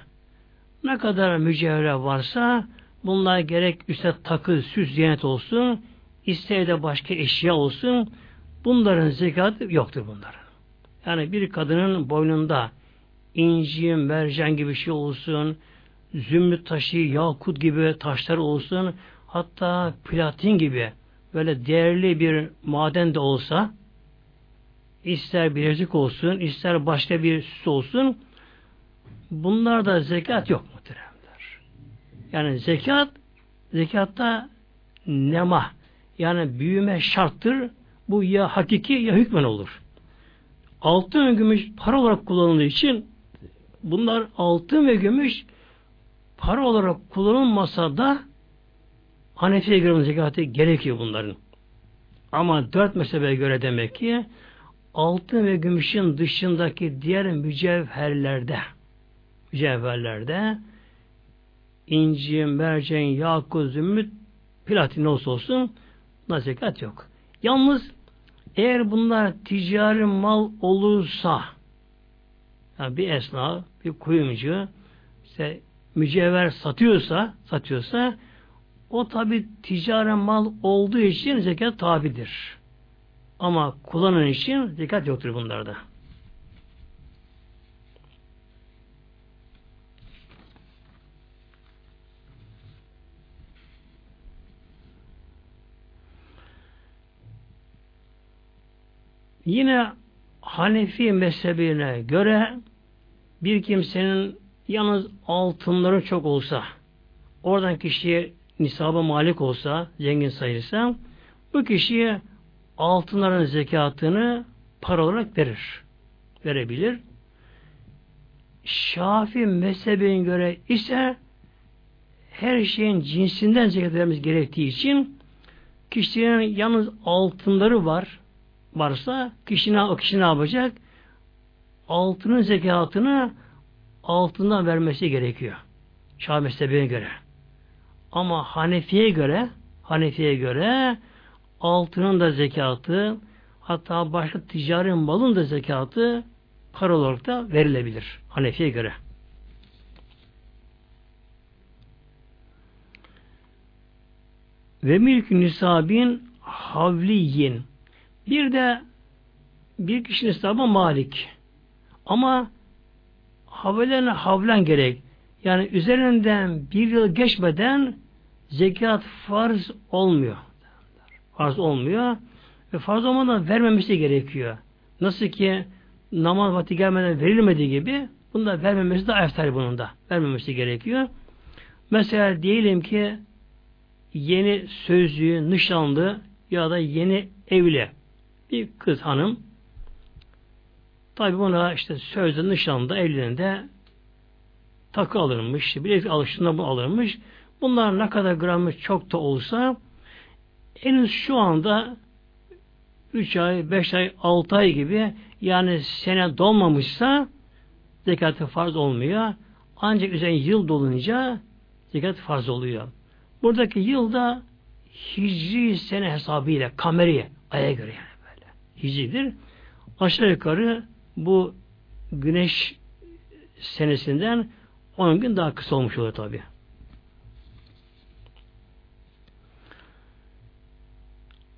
ne kadar mücevher varsa bunlar gerek üstte takı, süs, ziyaret olsun, ister de başka eşya olsun, bunların zekatı yoktur bunların. Yani bir kadının boynunda inci, mercan gibi şey olsun, zümrüt taşı, yakut gibi taşlar olsun, hatta platin gibi böyle değerli bir maden de olsa, ister bilezik olsun, ister başka bir süs olsun, bunlarda zekat yok muhteremler. Yani zekat, zekatta nema, yani büyüme şarttır. Bu ya hakiki ya hükmen olur. Altın gümüş para olarak kullanıldığı için bunlar altın ve gümüş para olarak kullanılmasa da Hanefi'ye göre zekatı gerekiyor bunların. Ama dört mezhebe göre demek ki altın ve gümüşün dışındaki diğer mücevherlerde mücevherlerde inci, mercan, yakut, zümrüt, platin olsa olsun zekat yok. Yalnız eğer bunlar ticari mal olursa yani bir esnaf, bir kuyumcu işte mücevher satıyorsa satıyorsa o tabi ticari mal olduğu için zekat tabidir. Ama kullanan için zekat yoktur bunlarda. Yine Hanefi mezhebine göre bir kimsenin yalnız altınları çok olsa, oradan kişiye nisaba malik olsa, zengin sayılsa, bu kişiye altınların zekatını para olarak verir. Verebilir. Şafi mezhebine göre ise her şeyin cinsinden zekat vermemiz gerektiği için kişinin yalnız altınları var varsa kişi ne, o kişi ne yapacak? Altının zekatını altından vermesi gerekiyor. Şah mezhebine göre. Ama Hanefi'ye göre Hanefi'ye göre altının da zekatı hatta başka ticari malın da zekatı para olarak da verilebilir. Hanefi'ye göre. Ve mülk nisabin havliyin. Bir de bir kişinin nisabı malik. Ama havlen havlen gerek. Yani üzerinden bir yıl geçmeden zekat farz olmuyor. Farz olmuyor. Ve farz olmadan vermemesi gerekiyor. Nasıl ki namaz vakti gelmeden verilmediği gibi bunda vermemesi de eftar bunun da. Vermemesi gerekiyor. Mesela diyelim ki yeni sözlü, nişanlı ya da yeni evli bir kız hanım tabi buna işte sözde nişanlı evliliğinde takı alırmış, bilek alışında bu alırmış. Bunlar ne kadar gramı çok da olsa en şu anda 3 ay, 5 ay, 6 ay gibi yani sene dolmamışsa zekatı farz olmuyor. Ancak üzerine yıl dolunca zekat farz oluyor. Buradaki yılda hicri sene hesabıyla kameri aya göre yani böyle. Hicridir. Aşağı yukarı bu güneş senesinden 10 gün daha kısa olmuş oluyor tabi.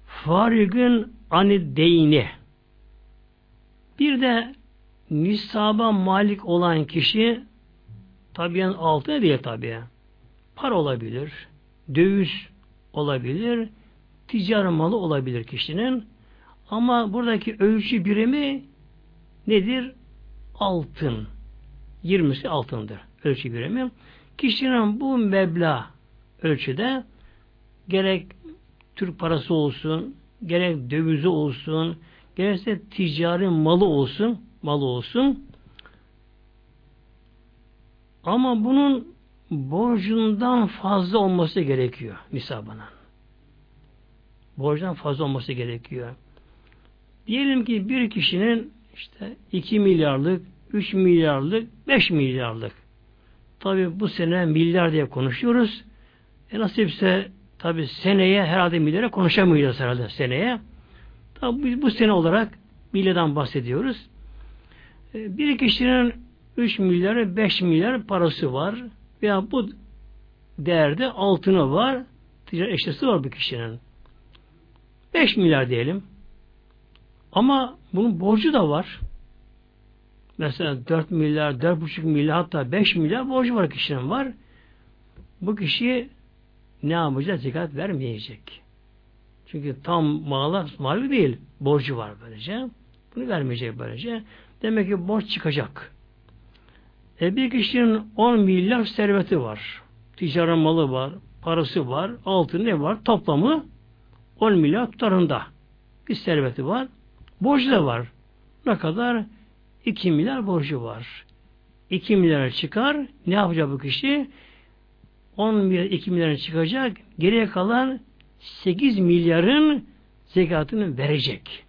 Farigün ani deyni bir de nisaba malik olan kişi tabiyen altı diye tabi. Para olabilir, döviz olabilir, ticari malı olabilir kişinin. Ama buradaki ölçü birimi nedir? Altın. 20'si altındır. Ölçü birimi. Kişinin bu meblağ ölçüde gerek Türk parası olsun, gerek dövizi olsun, gerekse ticari malı olsun, malı olsun. Ama bunun borcundan fazla olması gerekiyor nisabına. Borcundan fazla olması gerekiyor. Diyelim ki bir kişinin işte 2 milyarlık, 3 milyarlık, 5 milyarlık. Tabi bu sene milyar diye konuşuyoruz. E nasipse tabi seneye herhalde milyara konuşamayacağız herhalde seneye. Tabi bu sene olarak milyardan bahsediyoruz. E, bir kişinin 3 milyar, 5 milyar parası var veya bu değerde altını var, ticaret eşyası var bir kişinin. 5 milyar diyelim. Ama bunun borcu da var. Mesela 4 milyar, 4,5 milyar hatta 5 milyar borcu var kişinin var. Bu kişi ne yapacak? Zekat vermeyecek. Çünkü tam mala mali değil. Borcu var böylece. Bunu vermeyecek böylece. Demek ki borç çıkacak. E bir kişinin 10 milyar serveti var. Ticari malı var, parası var, altın ne var? Toplamı 10 milyar tutarında bir serveti var. Borcu da var. Ne kadar? 2 milyar borcu var. 2 milyar çıkar. Ne yapacak bu kişi? 10 milyar 2 milyar çıkacak. Geriye kalan 8 milyarın zekatını verecek.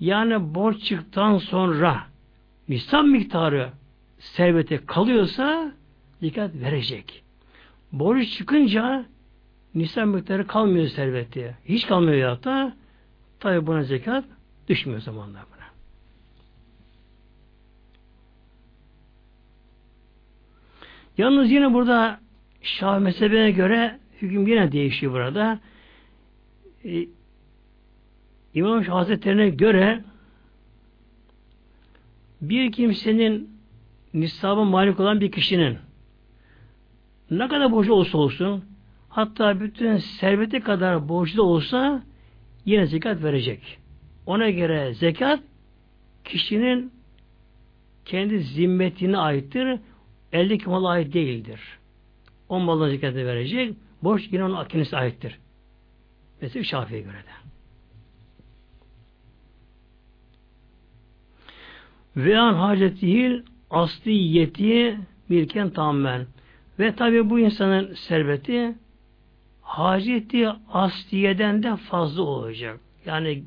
Yani borç çıktıktan sonra nisap miktarı servete kalıyorsa zekat verecek. Borç çıkınca nisap miktarı kalmıyor serveti. Hiç kalmıyor ya da tabi buna zekat düşmüyor zamanlar buna. Yalnız yine burada Şah mezhebine göre hüküm yine değişiyor burada. Ee, İmam Hazretlerine göre bir kimsenin nisabı malik olan bir kişinin ne kadar borcu olsa olsun hatta bütün serveti kadar da olsa yine zekat verecek. Ona göre zekat kişinin kendi zimmetine aittir. Eldeki mala ait değildir. O malına zekatı verecek. Borç yine onun kendisine aittir. Mesela Şafii'ye göre de. Ve an hacetihil asliyeti bilken tamamen. Ve tabi bu insanın serveti haceti asliyeden de fazla olacak. Yani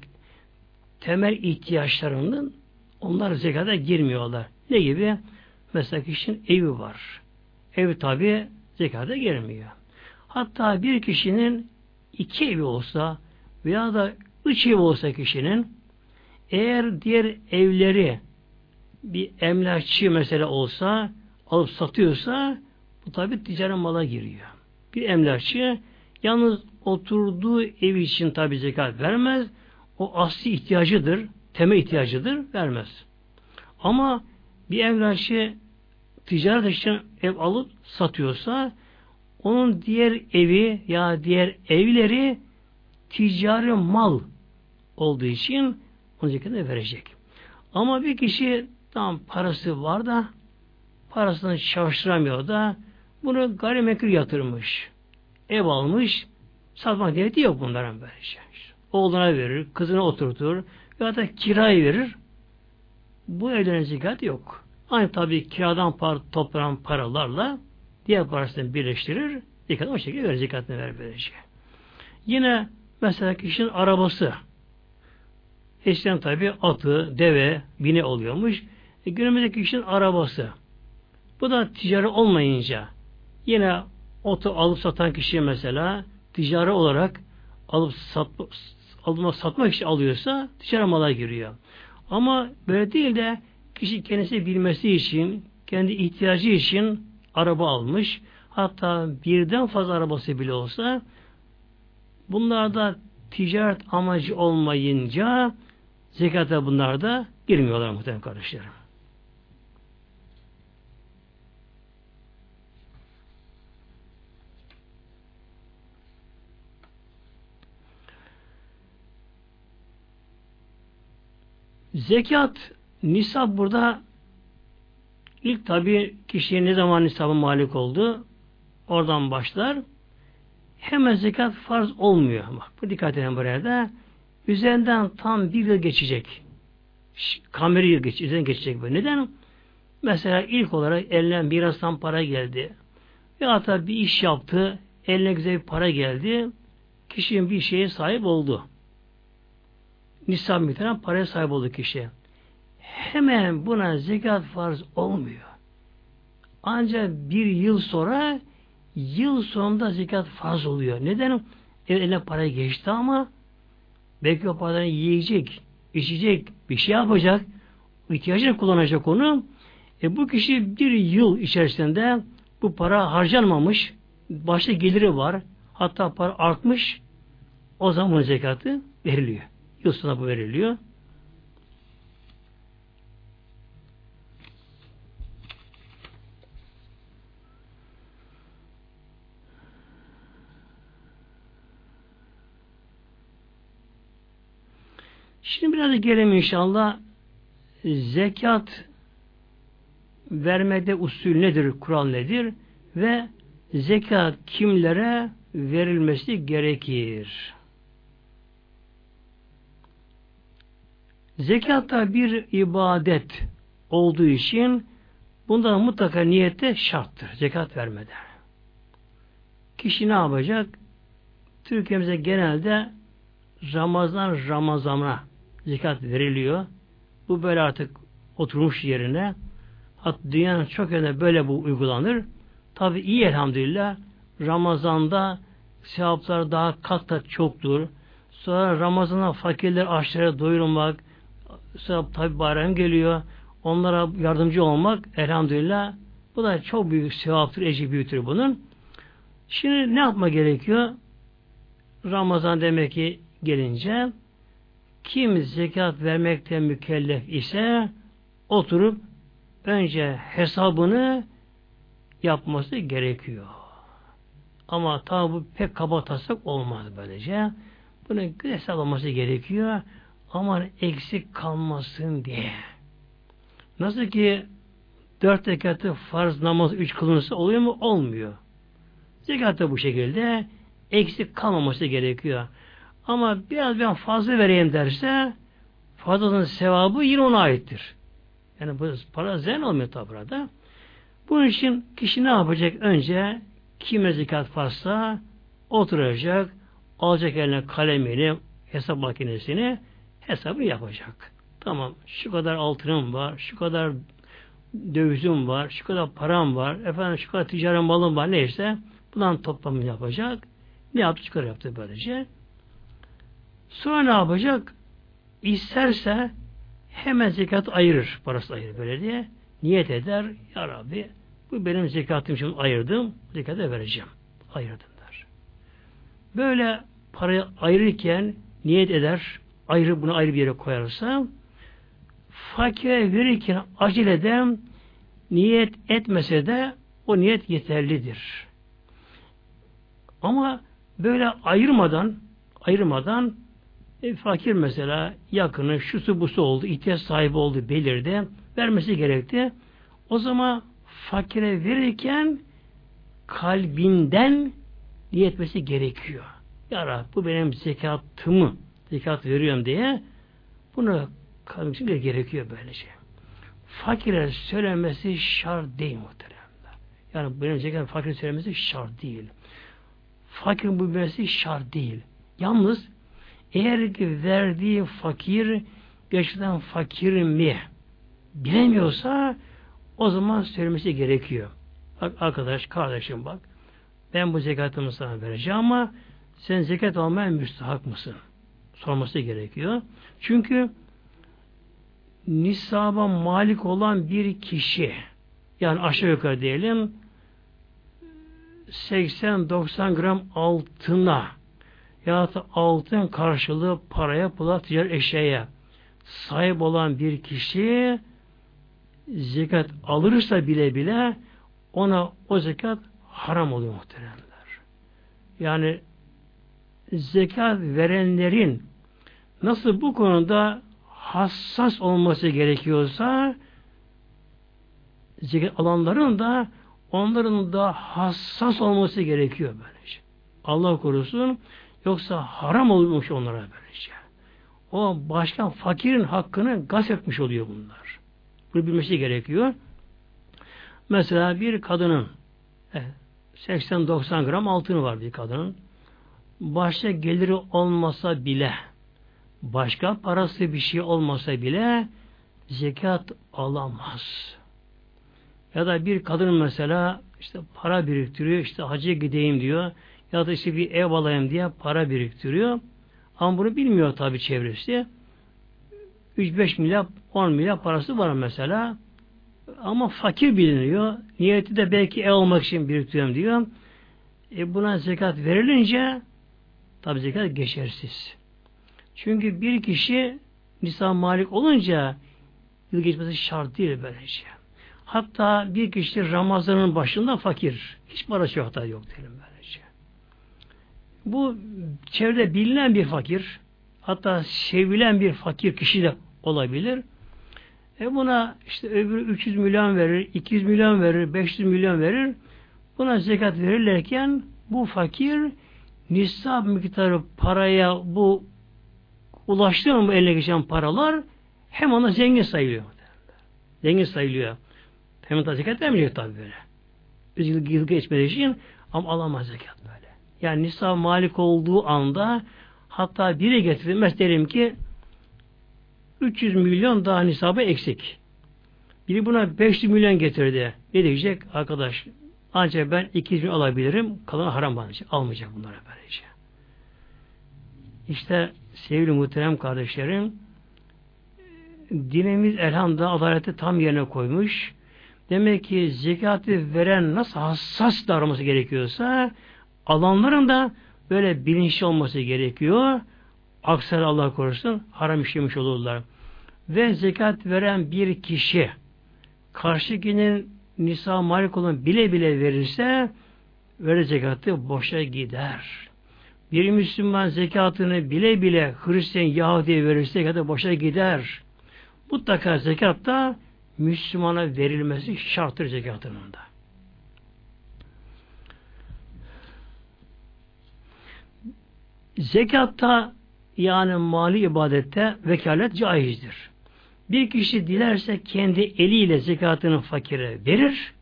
temel ihtiyaçlarının onlar zekata girmiyorlar. Ne gibi? Mesela kişinin evi var. Ev tabi zekata girmiyor. Hatta bir kişinin iki evi olsa veya da üç ev olsa kişinin eğer diğer evleri bir emlakçı mesela olsa alıp satıyorsa bu tabi ticari mala giriyor. Bir emlakçı yalnız oturduğu ev için tabi zekat vermez. O asli ihtiyacıdır, temel ihtiyacıdır, vermez. Ama bir emlakçı ticaret için ev alıp satıyorsa onun diğer evi ya diğer evleri ticari mal olduğu için onun zekatını verecek. Ama bir kişi tam parası var da parasını çalıştıramıyor da bunu gayrimenkul yatırmış. Ev almış. Satmak niyeti yok bunların böylece. Oğluna verir, kızına oturtur ya da kirayı verir. Bu evlerin zekat yok. Aynı tabi kiradan par toplanan paralarla diğer parasını birleştirir. Zekat o şekilde verir zekatını verir böylece. Yine mesela kişinin arabası eskiden tabi atı, deve, bine oluyormuş. E, günümüzdeki kişinin arabası. Bu da ticari olmayınca yine otu alıp satan kişi mesela ticari olarak alıp sat, alıp satmak için alıyorsa ticari mala giriyor. Ama böyle değil de kişi kendisi bilmesi için, kendi ihtiyacı için araba almış. Hatta birden fazla arabası bile olsa bunlarda ticaret amacı olmayınca zekata bunlar da girmiyorlar muhtemelen kardeşlerim. Zekat, nisab burada ilk tabi kişiye ne zaman nisabı malik oldu oradan başlar. Hemen zekat farz olmuyor. Bak, bu dikkat edin buraya da. Üzerinden tam bir yıl geçecek. Kameri yıl geç, üzerinden geçecek böyle. Neden? Mesela ilk olarak eline mirastan para geldi. Ya hatta bir iş yaptı, eline güzel bir para geldi. Kişinin bir şeye sahip oldu nisab miktarına paraya sahip oldu kişi. Hemen buna zekat farz olmuyor. Ancak bir yıl sonra yıl sonunda zekat farz oluyor. Neden? Evet, eline para geçti ama belki o paradan yiyecek, içecek, bir şey yapacak, ihtiyacını kullanacak onu. E bu kişi bir yıl içerisinde bu para harcanmamış, başta geliri var, hatta para artmış, o zaman zekatı veriliyor. Sonra bu veriliyor. Şimdi biraz gelelim inşallah zekat vermede usul nedir, kural nedir ve zekat kimlere verilmesi gerekir. Zekat da bir ibadet olduğu için bunda mutlaka niyette şarttır. Zekat vermede. Kişi ne yapacak? Türkiye'mize genelde Ramazan Ramazan'a zekat veriliyor. Bu böyle artık oturmuş yerine. Hatta dünyanın çok yerinde böyle bu uygulanır. Tabi iyi elhamdülillah. Ramazan'da sevaplar daha kat kat çoktur. Sonra Ramazan'a fakirler açlara doyurmak, tabi bayram geliyor. Onlara yardımcı olmak elhamdülillah bu da çok büyük sevaptır, ecri büyütür bunun. Şimdi ne yapma gerekiyor? Ramazan demek ki gelince kim zekat vermekte mükellef ise oturup önce hesabını yapması gerekiyor. Ama tabi bu pek kaba taslak olmaz böylece. Bunu hesaplaması gerekiyor. Ama eksik kalmasın diye. Nasıl ki dört rekatı farz namaz üç kılınırsa oluyor mu? Olmuyor. Zekat da bu şekilde eksik kalmaması gerekiyor. Ama biraz ben fazla vereyim derse fazlasının sevabı yine ona aittir. Yani bu para zen olmuyor tabi burada. Bunun için kişi ne yapacak? Önce kime zekat fazla oturacak, alacak eline kalemini, hesap makinesini hesabı yapacak. Tamam şu kadar altınım var, şu kadar dövizim var, şu kadar param var, efendim şu kadar ticari malım var neyse bundan toplamını yapacak. Ne yaptı? Çıkar yaptı böylece. Sonra ne yapacak? İsterse hemen zekat ayırır. Parası ayırır böyle diye. Niyet eder. Ya Rabbi bu benim zekatım için ayırdım. Zekatı vereceğim. Ayırdım der. Böyle parayı ayırırken niyet eder. Ayrı bunu ayrı bir yere koyarsa fakire verirken aceleden niyet etmese de o niyet yeterlidir. Ama böyle ayırmadan ayırmadan e, fakir mesela yakını, şusu busu oldu, ihtiyaç sahibi oldu belirdi, vermesi gerekti. O zaman fakire verirken kalbinden niyetmesi gerekiyor. Ya Rabbi bu benim zekatımı, zekat veriyorum diye bunu kalbimsin gerekiyor böylece. Fakire söylemesi şart değil muhteremler. Yani benim zekat fakir söylemesi şart değil. Fakirin bu bilmesi şart değil. Yalnız eğer ki verdiği fakir gerçekten fakir mi bilemiyorsa o zaman söylemesi gerekiyor. Bak arkadaş, kardeşim bak ben bu zekatımı sana vereceğim ama sen zekat almaya müstahak mısın? Sorması gerekiyor. Çünkü nisaba malik olan bir kişi yani aşağı yukarı diyelim 80-90 gram altına ya da altın karşılığı paraya, pula, ticaret eşyaya sahip olan bir kişi zekat alırsa bile bile ona o zekat haram oluyor muhteremler. Yani zekat verenlerin nasıl bu konuda hassas olması gerekiyorsa zekat alanların da onların da hassas olması gerekiyor böylece. Allah korusun Yoksa haram olmuş onlara böylece. O başka fakirin hakkını gasp etmiş oluyor bunlar. Bunu bilmesi gerekiyor. Mesela bir kadının 80-90 gram altını var bir kadının. Başka geliri olmasa bile başka parası bir şey olmasa bile zekat alamaz. Ya da bir kadın mesela işte para biriktiriyor, işte hacca gideyim diyor ya da işte bir ev alayım diye para biriktiriyor. Ama bunu bilmiyor tabi çevresi. 3-5 milyar, 10 milyar parası var mesela. Ama fakir biliniyor. Niyeti de belki ev olmak için biriktiriyorum diyor. E buna zekat verilince tabi zekat geçersiz. Çünkü bir kişi nisan malik olunca yıl geçmesi şart değil böylece. Hatta bir kişi Ramazan'ın başında fakir. Hiç parası yok da yok diyelim böylece. Bu çevrede bilinen bir fakir, hatta sevilen bir fakir kişi de olabilir. E buna işte öbürü 300 milyon verir, 200 milyon verir, 500 milyon verir. Buna zekat verirlerken bu fakir nisab miktarı paraya bu ulaştı mı eline geçen paralar hem ona zengin sayılıyor. Zengin sayılıyor. Hem de zekat vermeyecek tabi böyle. Yıl, yıl geçmediği için ama alamaz zekat böyle. Yani nisab malik olduğu anda hatta biri getirilmez derim ki 300 milyon daha nisabı eksik. Biri buna 500 milyon getirdi. Ne diyecek? Arkadaş ancak ben 200 milyon alabilirim. Kalan haram bana. Almayacak bunlara böylece. İşte sevgili muhterem kardeşlerim dinimiz elhamdülillah adaleti tam yerine koymuş. Demek ki zekatı veren nasıl hassas davranması gerekiyorsa alanların da böyle bilinçli olması gerekiyor. Aksi Allah korusun haram işlemiş olurlar. Ve zekat veren bir kişi karşıkinin nisa malik olan bile bile verirse vere zekatı boşa gider. Bir Müslüman zekatını bile bile Hristiyan Yahudi'ye verirse zekatı boşa gider. Mutlaka zekat da Müslümana verilmesi şarttır zekatının da. Zekatta yani mali ibadette vekalet caizdir. Bir kişi dilerse kendi eliyle zekatını fakire verir,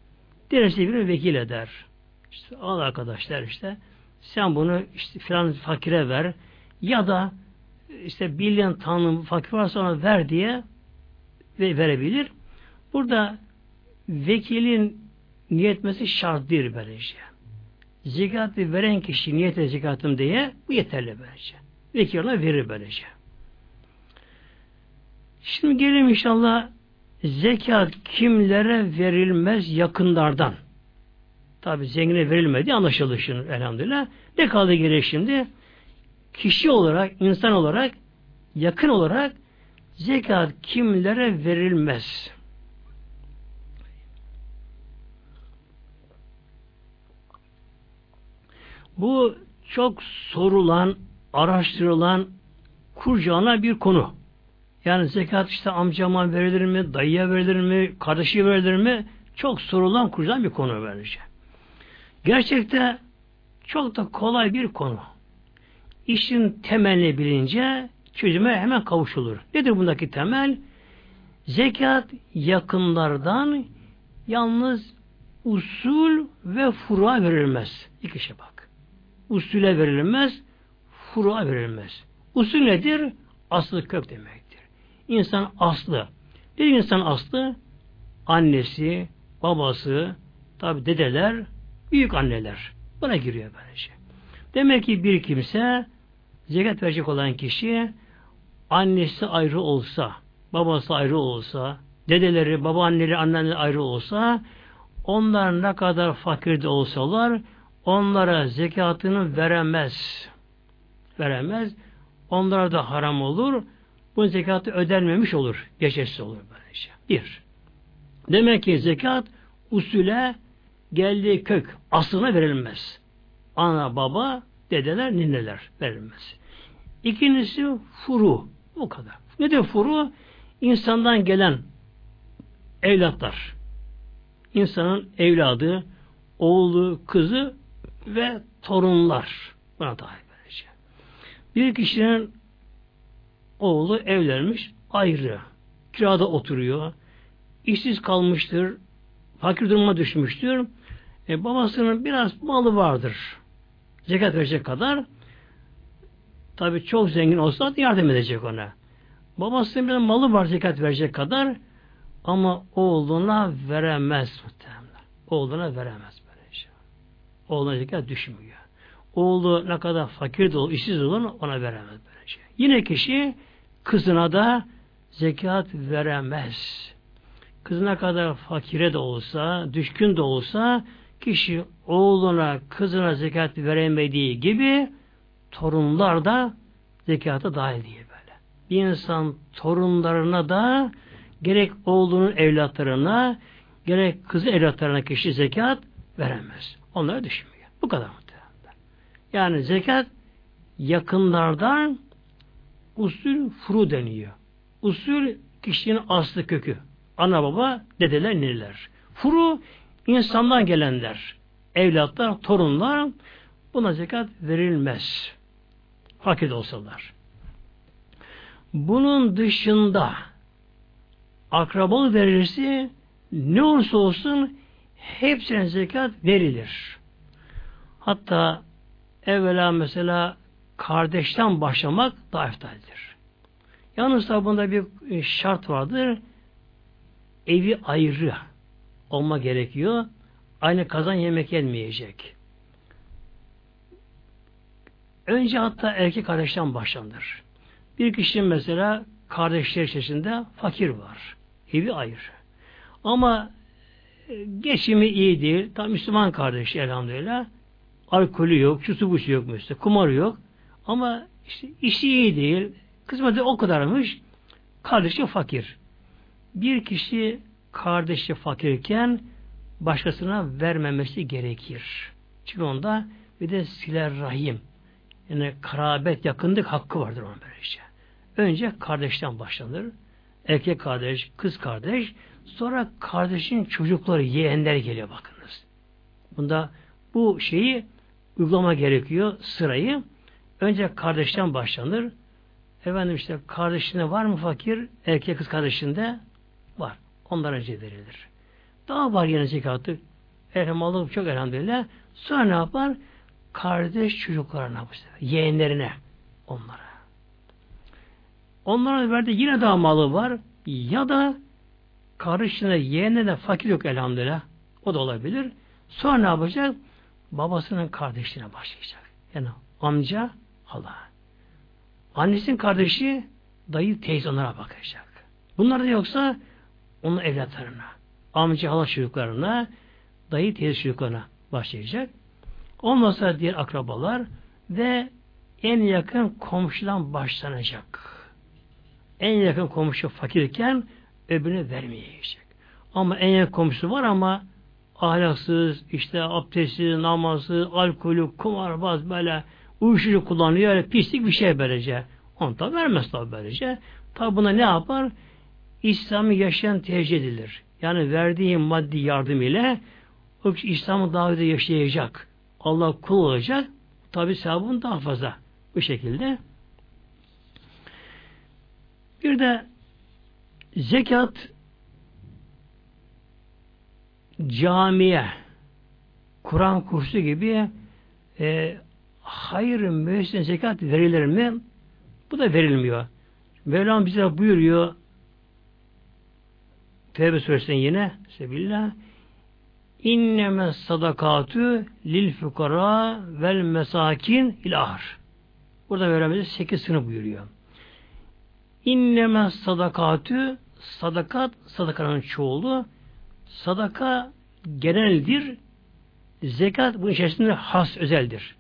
dilerse bir vekil eder. İşte al arkadaşlar işte sen bunu işte filan fakire ver ya da işte bilyen tanrım fakir varsa ona ver diye ve verebilir. Burada vekilin niyetmesi şart değil böylece. Zekatı veren kişi niyet zekatım diye bu yeterli böylece. Vekil ona verir böylece. Şimdi gelelim inşallah zekat kimlere verilmez yakınlardan. Tabi zengine verilmedi anlaşıldı şimdi elhamdülillah. Ne kaldı geriye şimdi? Kişi olarak, insan olarak, yakın olarak zekat kimlere verilmez? Bu çok sorulan, araştırılan, kurcağına bir konu. Yani zekat işte amcama verilir mi, dayıya verilir mi, kardeşi verilir mi? Çok sorulan, kurcağına bir konu böylece. Gerçekte çok da kolay bir konu. İşin temelini bilince çözüme hemen kavuşulur. Nedir bundaki temel? Zekat yakınlardan yalnız usul ve fura verilmez. İki şey bak. Usule verilmez, fura verilmez. Usul nedir? Aslı kök demektir. İnsan aslı. Bir insan aslı annesi, babası, tabi dedeler, büyük anneler. Buna giriyor böylece. Demek ki bir kimse zekat verecek olan kişi annesi ayrı olsa, babası ayrı olsa, dedeleri, babaanneleri, anneleri ayrı olsa, onlar ne kadar fakir de olsalar, onlara zekatını veremez. Veremez. Onlara da haram olur. Bu zekatı ödenmemiş olur. Geçersiz olur böylece. Bir. Demek ki zekat usule geldiği kök aslına verilmez. Ana, baba, dedeler, nineler verilmez. İkincisi furu. Bu kadar. Ne de furu? İnsandan gelen evlatlar. İnsanın evladı, oğlu, kızı ve torunlar. Buna dahil böylece. Bir kişinin oğlu evlenmiş ayrı. Kirada oturuyor. işsiz kalmıştır. Fakir duruma düşmüştür. E, babasının biraz malı vardır. Zekat verecek kadar. Tabi çok zengin olsa yardım edecek ona. Babasının bir malı var zekat verecek kadar ama oğluna veremez muhtemelen. Oğluna veremez böyle şey. Oğluna zekat düşmüyor. Oğlu ne kadar fakir de olur, işsiz olur ona veremez böyle. Yine kişi kızına da zekat veremez. Kızına kadar fakire de olsa, düşkün de olsa kişi oğluna, kızına zekat veremediği gibi torunlar da zekata dahil değil böyle. Bir insan torunlarına da gerek oğlunun evlatlarına gerek kızı evlatlarına kişi zekat veremez. Onları düşünmüyor. Bu kadar muhtemelen. Yani zekat yakınlardan usul furu deniyor. Usul kişinin aslı kökü. Ana baba, dedeler, nineler. Furu insandan gelenler. Evlatlar, torunlar buna zekat verilmez. Fakir olsalar. Bunun dışında akrabalı verirse ne olursa olsun hepsine zekat verilir. Hatta evvela mesela kardeşten başlamak daha eftaldir. Yalnız da bunda bir şart vardır. Evi ayrı olma gerekiyor. Aynı kazan yemek yenmeyecek. Önce hatta erkek kardeşten başlanır. Bir kişinin mesela kardeşler içerisinde fakir var. Evi ayrı. Ama e, geçimi iyi değil. Tam Müslüman kardeş elhamdülillah. Alkolü yok, şusu busu yok mesela. Kumarı yok. Ama işte işi iyi değil. Kısmeti o kadarmış. Kardeşi fakir. Bir kişi kardeşi fakirken başkasına vermemesi gerekir. Çünkü onda bir de siler rahim. Yani karabet, yakınlık hakkı vardır onun böylece. Önce kardeşten başlanır. Erkek kardeş, kız kardeş. Sonra kardeşin çocukları, yeğenler geliyor bakınız. Bunda bu şeyi uygulama gerekiyor sırayı. Önce kardeşten başlanır. Efendim işte kardeşinde var mı fakir? Erkek kız kardeşinde var. Ondan önce verilir. Daha var yine zekatı. Elhamdülillah çok elhamdülillah. Sonra ne yapar? Kardeş çocuklarına bu sefer. Yeğenlerine. Onlara. Onlara verdi yine daha malı var. Ya da kardeşine, yeğenine de fakir yok elhamdülillah. O da olabilir. Sonra ne yapacak? Babasının kardeşine başlayacak. Yani amca, hala. Annesinin kardeşi, dayı, teyze onlara bakacak. Bunlar da yoksa onun evlatlarına, amca, hala çocuklarına, dayı, teyze çocuklarına başlayacak. Ondan sonra diğer akrabalar ve en yakın komşudan başlanacak. En yakın komşu fakirken öbürüne vermeyecek. Ama en yakın komşusu var ama ahlaksız, işte abdestsiz, namazsız, alkolü, kumarbaz böyle uyuşturucu kullanıyor, öyle pislik bir şey böylece. Onu da vermez tabi böylece. Tabi buna ne yapar? İslam'ı yaşayan tercih edilir. Yani verdiği maddi yardım ile o kişi İslam'ı daha da yaşayacak. Allah kul olacak. Tabi sevabın daha fazla. Bu şekilde. Bir de zekat camiye Kur'an kursu gibi e, hayır müessesine zekat verilir mi? Bu da verilmiyor. Mevlam bize buyuruyor Tevbe suresinden yine Sebillah İnneme sadakatü lil fukara vel mesakin ilahar. Burada Mevlam sekiz sınıf buyuruyor. İnneme sadakatü sadakat sadakanın çoğulu sadaka geneldir. Zekat bu içerisinde has özeldir.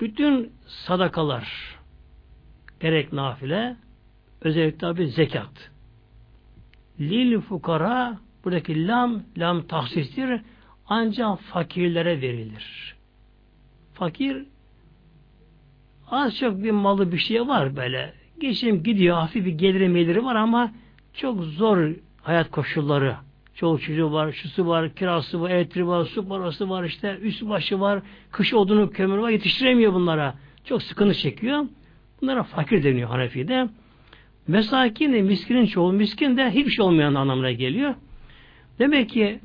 Bütün sadakalar gerek nafile özellikle tabi zekat. Lil fukara buradaki lam lam tahsistir ancak fakirlere verilir. Fakir az çok bir malı bir şey var böyle Geçim gidiyor, hafif bir geliri meliri var ama çok zor hayat koşulları. Çoğu çocuğu var, şusu var, kirası var, elektriği var, su parası var, işte üst başı var, kış odunu, kömür var, yetiştiremiyor bunlara. Çok sıkıntı çekiyor. Bunlara fakir deniyor Hanefi'de. Mesakin de miskinin çoğu, miskin de hiçbir şey olmayan anlamına geliyor. Demek ki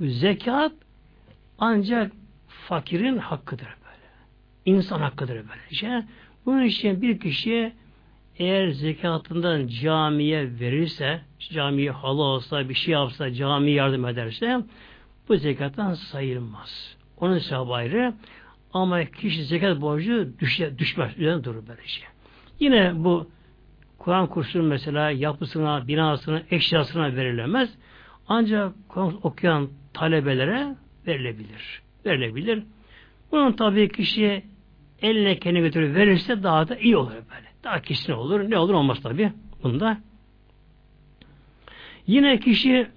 zekat ancak fakirin hakkıdır böyle. İnsan hakkıdır böylece. Bunun için bir kişi eğer zekatından camiye verirse, camiye halı olsa, bir şey yapsa, cami yardım ederse, bu zekattan sayılmaz. Onun sevabı ayrı. Ama kişi zekat borcu düşe, düşmez. Üzerine durur böylece. Yine bu Kur'an kursunun mesela yapısına, binasına, eşyasına verilemez. Ancak Kur'an okuyan talebelere verilebilir. Verilebilir. Bunun tabii kişiye eline kendi götürüp verirse daha da iyi olur böyle. Daha kesin olur. Ne olur olmaz tabii bunda. Yine kişi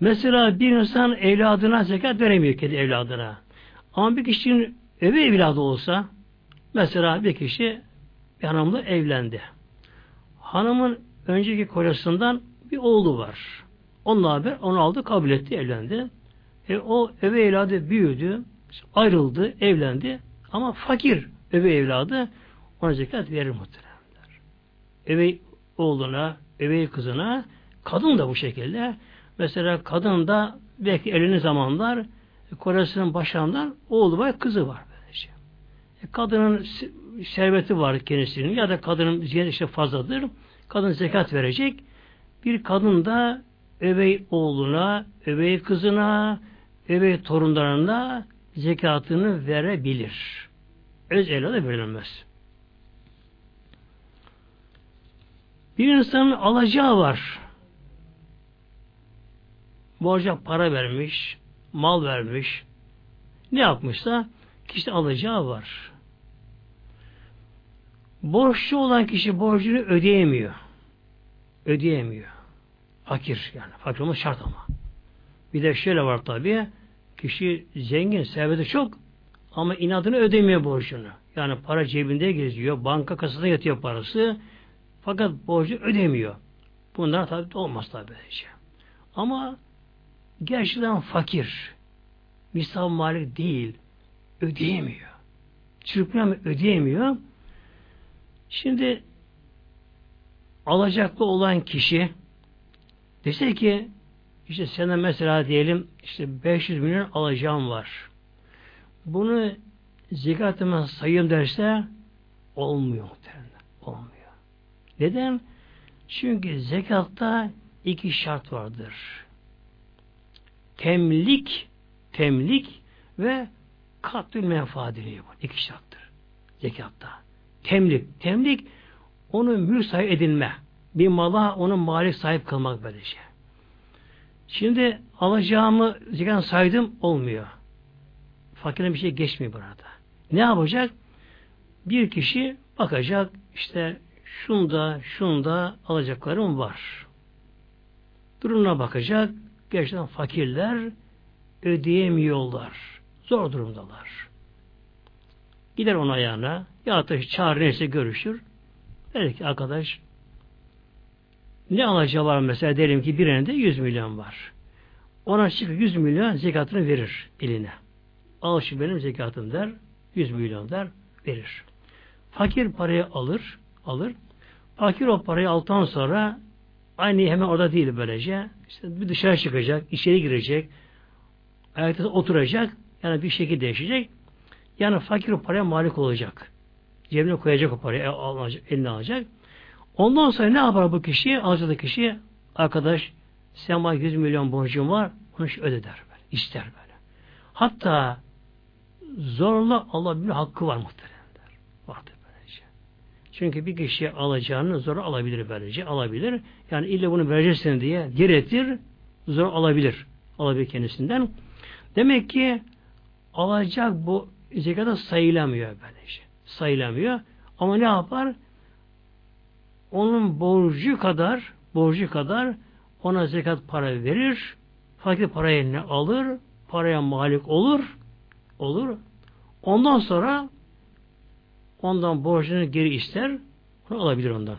mesela bir insan evladına zekat veremiyor kendi evladına. Ama bir kişinin evi evladı olsa mesela bir kişi bir hanımla evlendi. Hanımın önceki kocasından bir oğlu var. Onunla haber onu aldı kabul etti evlendi. E, o evi evladı büyüdü ayrıldı evlendi ama fakir evi evladı ona zekat verir muhteremler. Evi oğluna, evi kızına kadın da bu şekilde mesela kadın da belki elini zamanlar kocasının başından oğlu var, kızı var. Böylece. E, kadının serveti var kendisinin ya da kadının ziyade işte fazladır. Kadın zekat verecek. Bir kadın da övey oğluna, övey kızına, övey torunlarına zekatını verebilir. Öz evlada verilmez. Bir insanın alacağı var. Borca para vermiş, mal vermiş. Ne yapmışsa kişi alacağı var. Borçlu olan kişi borcunu ödeyemiyor. Ödeyemiyor. Fakir yani. Fakir olması şart ama. Bir de şöyle var tabi. Kişi zengin, serveti çok ama inadını ödemiyor borcunu. Yani para cebinde geziyor, banka kasasında yatıyor parası. Fakat borcu ödemiyor. Bunlar tabi olmaz tabi böylece. Ama gerçekten fakir, misal malik değil, ödeyemiyor. Çırpınamıyor, ödeyemiyor. Şimdi alacaklı olan kişi dese ki işte sana mesela diyelim işte 500 milyon alacağım var. Bunu zekatıma sayıyorum derse olmuyor muhtemelen. Neden? Çünkü zekatta iki şart vardır. Temlik, temlik ve katül menfaatiliği var. İki şarttır. Zekatta. Temlik. Temlik onu mülk sahip edilme. Bir mala onun malik sahip kılmak böylece. Şey. Şimdi alacağımı zekat saydım olmuyor. Fakirine bir şey geçmiyor burada. Ne yapacak? Bir kişi bakacak işte şunda şunda alacaklarım var. Durumuna bakacak. Gerçekten fakirler ödeyemiyorlar. Zor durumdalar. Gider ona ayağına ya da çağır neyse görüşür. Der ki arkadaş ne alacağı var mesela diyelim ki birinde 100 milyon var. Ona çıkıp 100 milyon zekatını verir eline. Al şu benim zekatım der. 100 milyon der. Verir. Fakir parayı alır. Alır. Fakir o parayı aldıktan sonra aynı hemen orada değil böylece. İşte bir dışarı çıkacak, içeri girecek, ayakta oturacak, yani bir şekilde değişecek. Yani fakir o paraya malik olacak. Cebine koyacak o parayı, eline alacak. Ondan sonra ne yapar bu kişi? Alacağı kişi arkadaş sen bana 100 milyon borcum var onu öde der böyle. İster böyle. Hatta zorla Allah bir hakkı var muhteremler. Vardır. Çünkü bir kişi alacağını zor alabilir böylece. Alabilir. Yani illa bunu vereceksin diye diretir. Zor alabilir. Alabilir kendisinden. Demek ki alacak bu zekata sayılamıyor böylece. Sayılamıyor. Ama ne yapar? onun borcu kadar borcu kadar ona zekat para verir. Fakir parayı eline alır. Paraya malik olur. Olur. Ondan sonra ondan borcunu geri ister. Onu alabilir ondan.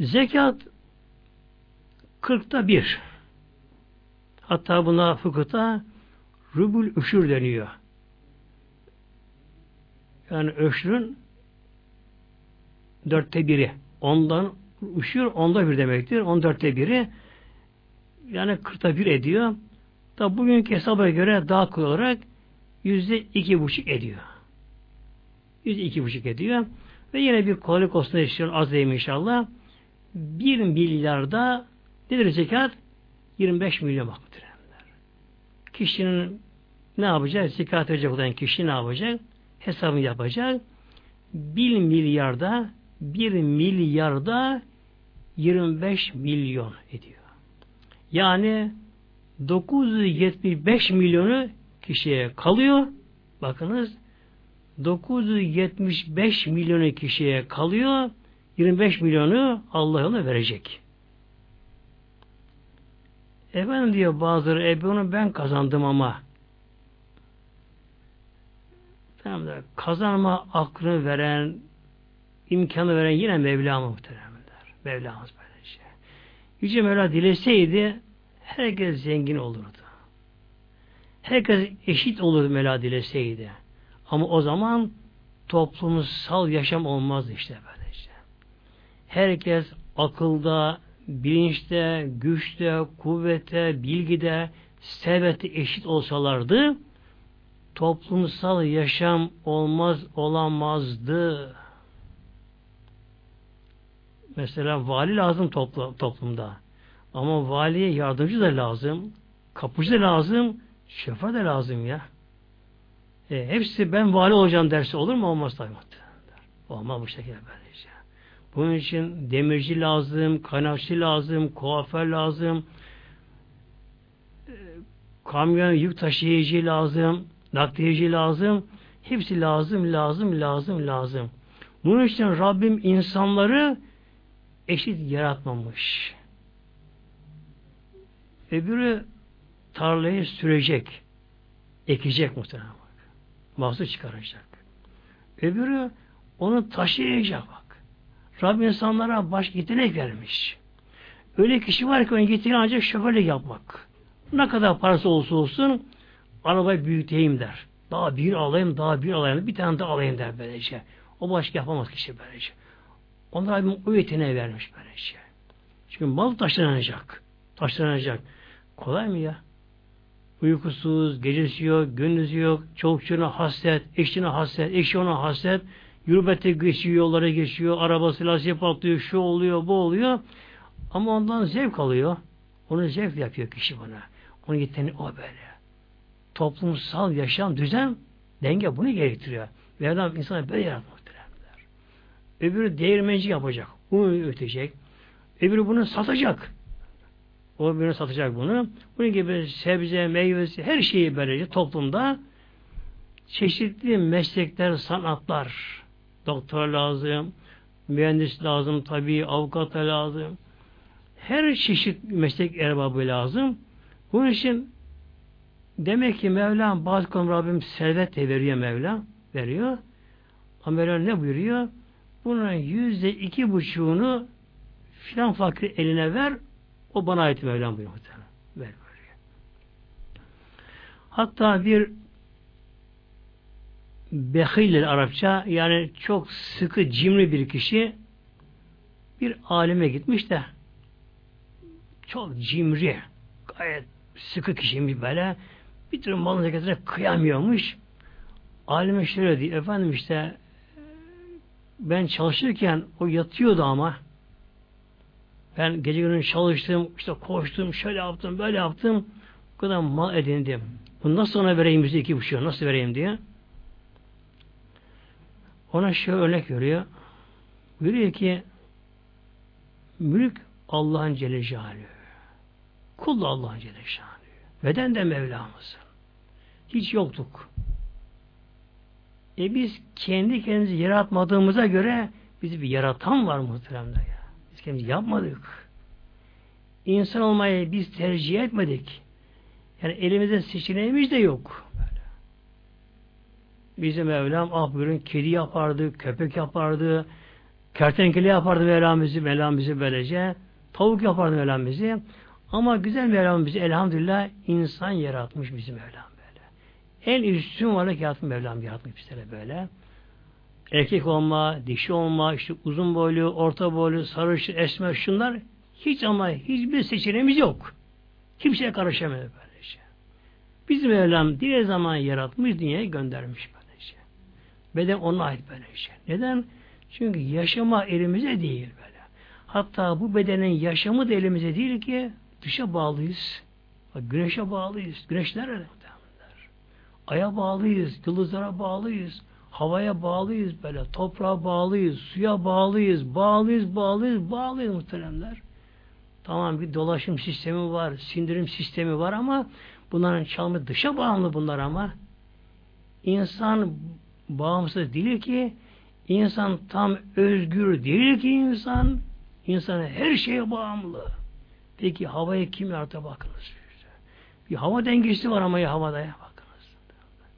Zekat kırkta bir. Hatta buna fıkıhta rubul üşür deniyor. Yani öşrün dörtte biri. Ondan üşür onda bir demektir. On dörtte biri. Yani kırkta bir ediyor. Da bugünkü hesaba göre daha kolay olarak yüzde iki buçuk ediyor. Yüzde iki buçuk ediyor. Ve yine bir kolaylık olsun istiyorum az diyeyim inşallah. Bir milyarda nedir zekat? 25 milyon bakmıştır. Kişinin ne yapacak? Zekat verecek olan kişi ne yapacak? Hesabını yapacak. Bir milyarda bir milyarda 25 milyon ediyor. Yani 975 milyonu kişiye kalıyor. Bakınız 975 milyonu kişiye kalıyor. 25 milyonu Allah yoluna verecek. Efendim diyor bazıları e bunu ben kazandım ama tamam da kazanma aklını veren imkanı veren yine Mevla muhteremler. Mevlamız böyle şey. Yüce Mevla dileseydi herkes zengin olurdu. Herkes eşit olurdu Mevla dileseydi. Ama o zaman toplumsal yaşam olmazdı işte böyle işte. Herkes akılda, bilinçte, güçte, kuvvete, bilgide, servette eşit olsalardı toplumsal yaşam olmaz olamazdı. Mesela vali lazım topla, toplumda. Ama valiye yardımcı da lazım, kapıcı da lazım, şoför de lazım ya. E, hepsi ben vali olacağım dersi olur mu? Olmaz tabii. Olmaz bu şekilde böylece. Bunun için demirci lazım, kaynakçı lazım, kuaför lazım, e, kamyon yük taşıyıcı lazım, nakliyeci lazım. Hepsi lazım, lazım, lazım, lazım. Bunun için Rabbim insanları eşit yaratmamış. Öbürü tarlayı sürecek, ekecek muhtemelen. Mahsul çıkaracak. Öbürü onu taşıyacak bak. Rabbim insanlara baş yetenek vermiş. Öyle kişi var ki onu getiren ancak şoförlük yapmak. Ne kadar parası olsa olsun arabayı büyüteyim der. Daha bir alayım, daha bir alayım, bir tane daha alayım der böylece. O başka yapamaz kişi böylece. Onlar Rabbim o yeteneği vermiş böylece. Çünkü mal taşlanacak. Taşlanacak. Kolay mı ya? Uykusuz, gecesi yok, gündüzü yok, çolukçuna hasret, eşine hasret, eşi ona hasret, yürübette geçiyor, yollara geçiyor, arabası lastik patlıyor, şu oluyor, bu oluyor. Ama ondan zevk alıyor. Onu zevk yapıyor kişi bana. Onun yeteneği o böyle. Toplumsal yaşam, düzen, denge bunu gerektiriyor. Mevlam insanı böyle yaratmaktadır. Öbürü değirmenci yapacak. Bunu ötecek. Öbürü bunu satacak. O birine satacak bunu. Bunun gibi sebze, meyvesi, her şeyi böylece toplumda çeşitli meslekler, sanatlar, doktor lazım, mühendis lazım, tabi avukat lazım. Her çeşit meslek erbabı lazım. Bunun için demek ki Mevlam bazı konu Rabbim servet de veriyor Mevla. Veriyor. Ama Mevla ne buyuruyor? Bunun yüzde iki buçuğunu filan fakir eline ver, o bana ait Mevlam buyuruyor. Ver böyle. Hatta bir behiller Arapça yani çok sıkı cimri bir kişi bir alime gitmiş de çok cimri gayet sıkı kişiymiş böyle bir türlü malın zekatına kıyamıyormuş. Alime şöyle diyor efendim işte ben çalışırken o yatıyordu ama ben gece günü çalıştım, işte koştum, şöyle yaptım, böyle yaptım. Bu kadar mal edindim. Bunu nasıl ona vereyim bize iki buçuğu, nasıl vereyim diye. Ona şöyle örnek veriyor. Buyuruyor ki mülk Allah'ın Celle Celaluhu. Kul da Allah'ın Celle Celaluhu. Beden de Mevlamızın. Hiç yoktuk. E biz kendi kendimizi yaratmadığımıza göre bizi bir yaratan var muhteremde ya. Biz kendimizi yapmadık. İnsan olmayı biz tercih etmedik. Yani elimizde seçeneğimiz de yok. Bizim Mevlam ah buyurun kedi yapardı, köpek yapardı, kertenkele yapardı Mevlam bizi, Mevlam bizi böylece. Tavuk yapardı Mevlam bizi. Ama güzel Mevlam bizi elhamdülillah insan yaratmış bizim Mevlam. En üstün varlık yaratmış Mevlam yaratmış bizlere böyle erkek olma, dişi olma, işte uzun boylu, orta boylu, sarışın, esmer şunlar hiç ama hiçbir seçeneğimiz yok. Kimseye karışamıyor böyle şey. Bizim Mevlam diğer zaman yaratmış, dünyaya göndermiş böylece. Beden ona ait böylece. Neden? Çünkü yaşama elimize değil böyle. Hatta bu bedenin yaşamı da elimize değil ki dışa bağlıyız. Güneşe bağlıyız. Güneş nerede? Aya bağlıyız, yıldızlara bağlıyız, havaya bağlıyız böyle, toprağa bağlıyız, suya bağlıyız, bağlıyız, bağlıyız, bağlıyız muhteremler. Tamam bir dolaşım sistemi var, sindirim sistemi var ama bunların çalımı dışa bağımlı bunlar ama insan bağımsız değil ki insan tam özgür değil ki insan insan her şeye bağımlı. Peki havayı kim yarattı bakınız. Bir hava dengesi var ama ya havada ya.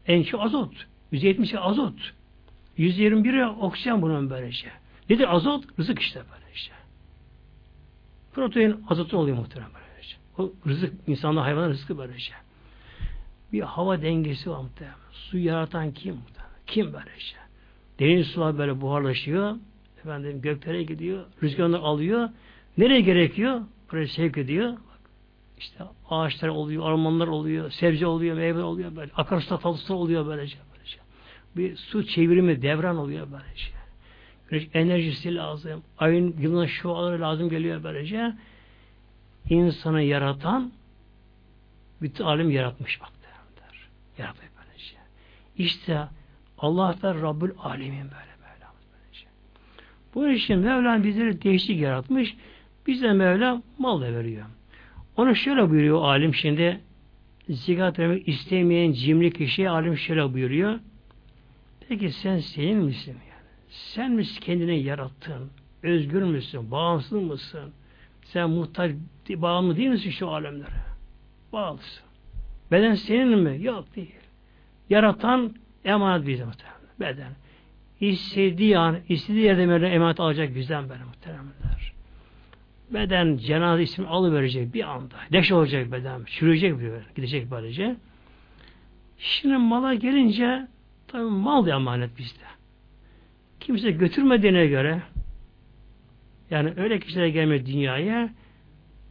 En çok azot. 170'i azot. 121'i oksijen bunun böylece. Nedir azot? Rızık işte böylece. Protein azotu oluyor muhtemelen böylece. O rızık, insanla hayvanın rızkı böylece. Bir hava dengesi var muhtemelen. Su yaratan kim muhtemelen? Kim böylece? Deniz sular böyle buharlaşıyor. Efendim göklere gidiyor. Rüzgarını alıyor. Nereye gerekiyor? Buraya sevk ediyor. İşte ağaçlar oluyor, ormanlar oluyor, sebze oluyor, meyve oluyor böyle. Akarsu tatlısı oluyor böylece, böylece. Bir su çevirimi, devran oluyor böylece. Güneş enerjisi lazım. Ayın yılın şuaları lazım geliyor böylece. İnsanı yaratan bütün alim yaratmış bak der. Yaratıyor böylece. İşte Allah da Rabbül Alemin böyle Mevlam böylece. Bu için Mevlam bizleri değişik yaratmış. Bize Mevlam mal da veriyor. Onu şöyle buyuruyor alim şimdi zikat vermek istemeyen cimri kişiye alim şöyle buyuruyor. Peki sen senin misin yani? Sen mi kendini yarattın? Özgür müsün? Bağımsız mısın? Sen muhtaç, bağımlı değil misin şu alemlere? Bağlısın. Beden senin mi? Yok değil. Yaratan emanet bize muhtemelen. Beden. İstediği an, istediği yerde emanet alacak bizden böyle muhtemelenler beden cenaze ismi alıverecek bir anda. Leş olacak beden. Çürüyecek bir gidecek böylece. Şimdi mala gelince tabi mal da emanet bizde. Kimse götürmediğine göre yani öyle kişiler gelmiyor dünyaya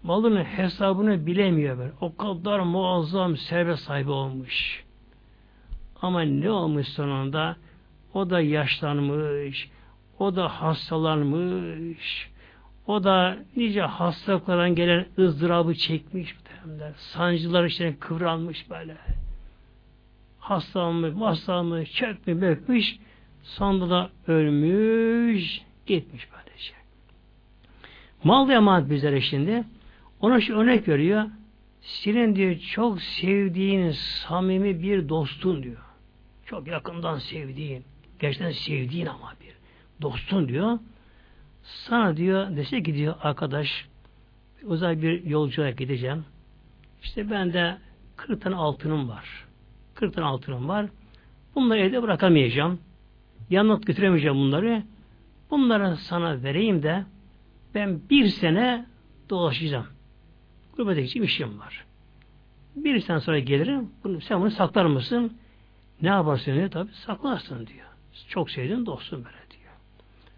malının hesabını bilemiyor böyle. O kadar muazzam servet sahibi olmuş. Ama ne olmuş sonunda? O da yaşlanmış, o da hastalanmış, o da nice hastalıklardan gelen ızdırabı çekmiş. Sancılar içine kıvralmış böyle. Hastalanmış, hastalanmış, çökmüş, bökmüş. Sonunda da ölmüş, gitmiş böylece. Mal da emanet bizlere şimdi. Ona şu örnek veriyor. Senin diyor çok sevdiğin samimi bir dostun diyor. Çok yakından sevdiğin, gerçekten sevdiğin ama bir dostun diyor. Sana diyor, dese ki diyor arkadaş uzak bir yolculuğa gideceğim. İşte ben de 40 tane altınım var. 40 tane altınım var. Bunları evde bırakamayacağım. Yanına götüremeyeceğim bunları. Bunları sana vereyim de ben bir sene dolaşacağım. Gurbete için işim var. Bir sene sonra gelirim. Bunu, sen bunu saklar mısın? Ne yaparsın diyor. Tabi saklarsın diyor. Çok sevdiğin dostum böyle.